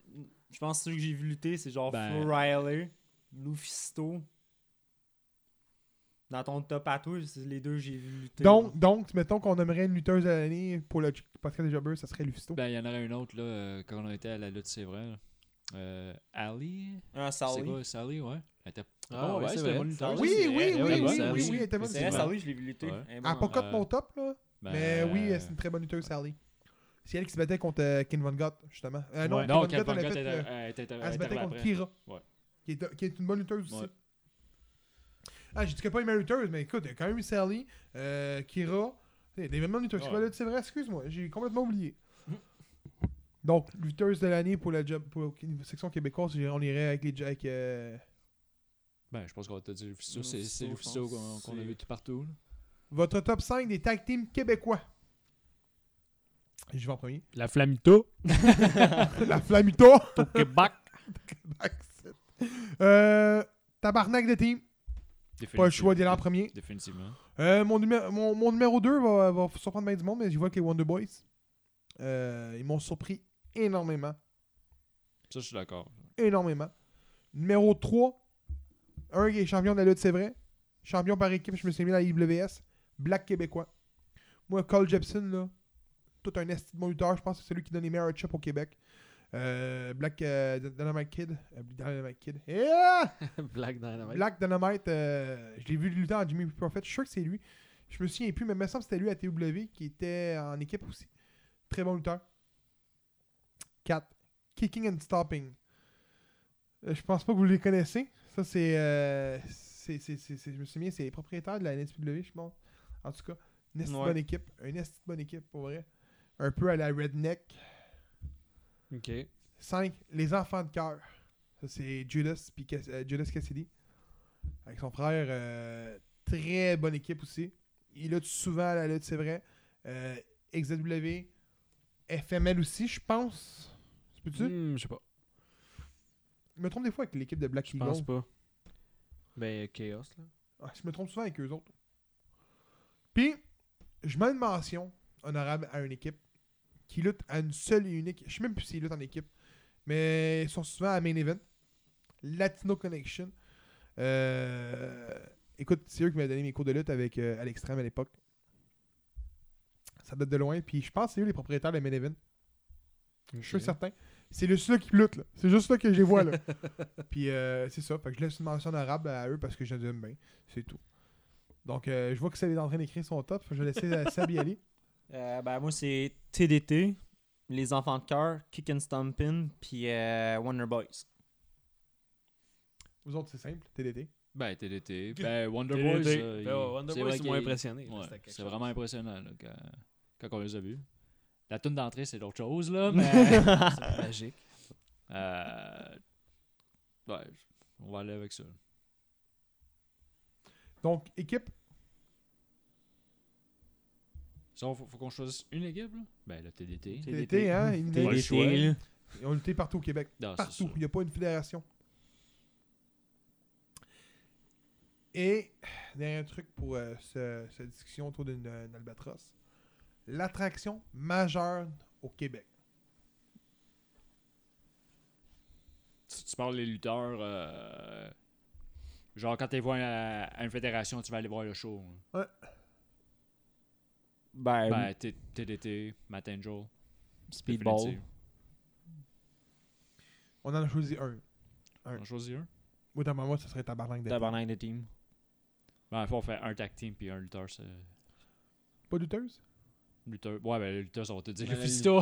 je pense que ceux que j'ai vu lutter, c'est genre Ben- Flo Riley, Lufisto. Dans ton top à toi, c'est les deux que j'ai vu lutter. Donc, donc, mettons qu'on aimerait une lutteuse de l'année pour le podcast des Jobbers, ça serait Lufisto. Ben, il y en aurait une autre, là, euh, quand on était à la lutte, c'est vrai. là. Euh, Ali C'est Sally. quoi, Sally, ouais. Elle était... Ah, ouais, c'est c'était bonne lutteuse. Oui, c'est oui, oui, ouais, oui, ouais, oui, oui, oui, elle était bonne. C'est c'est Sally, je l'ai vu lutter. Ouais. Elle est Elle bonne a pas cote Euh, mon top, là. Ben, Mais oui, euh, c'est une très bonne lutteuse, Sally. C'est elle qui se battait contre euh, Ken Von Gott, justement. Euh, non, ouais. Ken Non, Von Ken Von elle Gott euh, elle était- elle Elle se battait contre après. Kira. Ouais. Qui est, qui est une bonne lutteuse aussi. Ouais. Ah, j'ai dit qu'elle pas une meilleure lutteuse, mais écoute, il y a quand même eu Sally, euh, Kira. Il y a Des mêmes lutteuses. Ouais. C'est vrai, excuse-moi, j'ai complètement oublié. Donc, lutteuse de l'année pour la job, pour la section québécoise, on irait avec les. Avec, euh, Ben, je pense qu'on va te dire Lufisto. C'est Lufisto, qu'on a vu tout partout. là. votre top 5 des tag teams québécois. Je vais en premier. La Flamito. la Flamito. Au Québec. euh, tabarnak de team. Pas le choix d'y aller en premier. Définitivement. Euh, mon, numé- mon, mon numéro 2 va, va surprendre bien du monde, mais je vois que les Wonder Boys, euh, ils m'ont surpris énormément. Ça, je suis d'accord. Énormément. Numéro 3, un qui est champion de la lutte, c'est vrai. Champion par équipe, je me suis mis dans la IWS. Black Québécois. Moi, Cole Jepson, là, tout un esti de bon lutteur. Je pense que c'est celui qui donne les meilleurs chops au Québec. Euh, Black euh, Dynamite Kid. Euh, Dynamite Kid. Yeah! Black Dynamite. Black Dynamite, euh, je l'ai vu lutter en Jimmy Prophet. Je suis sûr que c'est lui. Je me souviens plus, mais il me semble que c'était lui à TW qui était en équipe aussi. Très bon lutteur. 4. Kicking and Stopping. Euh, je pense pas que vous les connaissez. Ça, c'est. euh, c'est- c'est- c'est- c'est- je me souviens, c'est les propriétaires de la NSPW, je pense. En tout cas, une Ouais. bonne équipe. Une bonne équipe, pour vrai. Un peu à la Redneck. Ok. 5. Les enfants de cœur. Ça, c'est Judas, puis Cass- euh, Judas Cassidy. Avec son frère. euh, très bonne équipe aussi. Il lutte souvent à la lutte, c'est vrai. XW. FML aussi, je pense. Tu peux-tu? Hmm, je sais pas. Je me trompe des fois avec l'équipe de Black Je pense pas. Ben, Chaos, là. Ah, je me trompe souvent avec eux autres. Puis, je mets une mention honorable à une équipe qui lutte à une seule et unique. Je sais même plus s'ils luttent en équipe. Mais ils sont souvent à main event. Latino Connection. Euh, écoute, c'est eux qui m'ont donné mes cours de lutte avec euh, à l'extrême à l'époque. Ça date de loin. Puis je pense que c'est eux les propriétaires de main event. Je suis certain. C'est le seul qui lutte, là. C'est juste là que je les vois, là. Puis euh, c'est ça. Fait que je laisse une mention honorable à eux parce que je les aime bien. C'est tout. Donc, euh, je vois que Seb est en train d'écrire son top. Je vais laisser euh, Seb y aller. Euh, ben, moi, c'est TDT, Les Enfants de Cœur, Kick and Stompin', puis euh, Wonder Boys. Vous autres, c'est simple. TDT. Ben, TDT. Ben, Wonder TDT. Boys. euh, il- Ben, ouais, Wonder c'est Boys, vrai c'est moins impressionné. là, Ouais, c'était quelque c'est chose. vraiment impressionnant là, quand, quand on les a vus. La tune d'entrée, c'est d'autres chose, là, mais. C'est magique. euh, ouais, on va aller avec ça. Donc, équipe? Ça, faut, faut qu'on choisisse une équipe, là? Ben, le TDT. TDT, hein. Ils, Pas le TDT, choix. là. ils ont lutté partout au Québec. Non, Partout. Il n'y a pas une fédération. Et, dernier truc pour euh, ce- cette discussion autour d'une d'une albatros. L'attraction majeure au Québec. Tu parles des lutteurs, euh, genre quand tu vois à, à une fédération, tu vas aller voir le show. là. Ben, Ben, T- TDT, Matt Angel. Speedball. définitive. On en a choisi un. On choisit un? Moi, dans ma moi, ce serait Tabarnak de Tabarnak de team. Ben, faut on fait un tag team puis un lutteur. c'est- Pas lutteuse? Lutteur. Ouais, ben, le lutteur, ça va te dire Ben, le Fisto.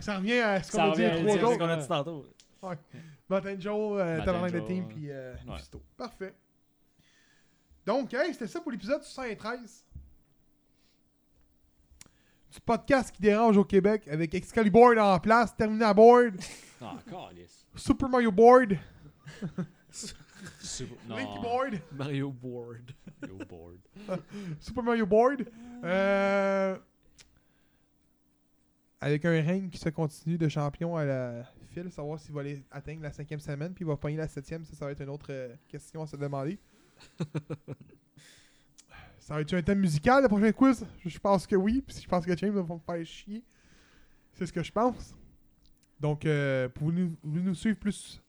ça revient à ce qu'on a dit il y a revient à trois dire autres. qu'on a dit tantôt. Matt Angel, euh, Matt Tabarnak de Team, ouais. puis euh, Ouais. Fisto. Parfait. Donc, hey, c'était ça pour l'épisode 113. Du podcast qui dérange au Québec avec Excalibur en place, terminé à board, Ah. Super Mario Board, Super-. Linky Board, Mario Board. Yo, board. Super Mario Board. Euh, avec un règne qui se continue de champion à la file, savoir s'il va aller atteindre la cinquième semaine, puis il va pogner la septième, ça, ça va être une autre euh, question à se demander. Ça va être un thème musical, le prochain quiz? Je pense que oui, puis je pense que James va me faire chier. C'est ce que je pense. Donc, euh, pour nous, vous nous suivre plus?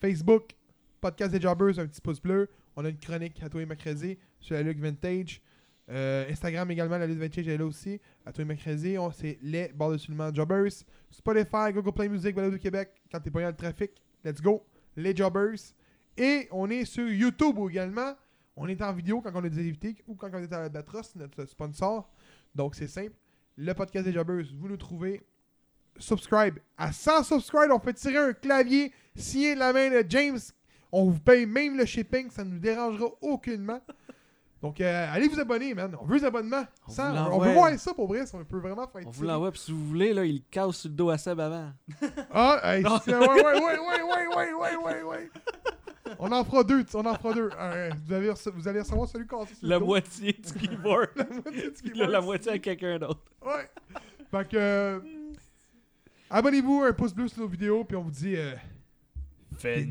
Facebook, Podcast des Jobbers, un petit pouce bleu. On a une chronique à tous les mercredis sur la Lutte Vintage. Euh, Instagram également, la Lutte Vintage est là aussi. À tous les mercredis, on- c'est les bords de seulement Jobbers. Spotify, Google Play Music, Balado du Québec. Quand t'es pas dans le trafic, let's go. Les Jobbers. Et on est sur YouTube également. On est en vidéo quand on a des invités ou quand on est à Albatros, notre sponsor. Donc c'est simple. Le podcast des Jobbers, vous nous trouvez. Subscribe. À 100 subscribe, on fait tirer un clavier signé de la main de James. On vous paye même le shipping, ça ne nous dérangera aucunement. Donc euh, allez vous abonner, man. On veut des abonnements. On 100, vous on l'envoie. veut voir ça pour vrai. On peut vraiment faire On vous l'envoie, puis si vous voulez, là, il casse sur le dos à Seb avant. Ah, hey, ouais, ouais, ouais, ouais, ouais, ouais, ouais, ouais. On en fera deux, on en fera deux. Euh, vous, allez vous allez recevoir celui cassé sur le La dos. moitié du keyboard. La moitié du là, keyboard. la moitié à quelqu'un d'autre. Ouais. Fait que. euh, Abonnez-vous, un pouce bleu sur nos vidéos, puis on vous dit. Euh, Fais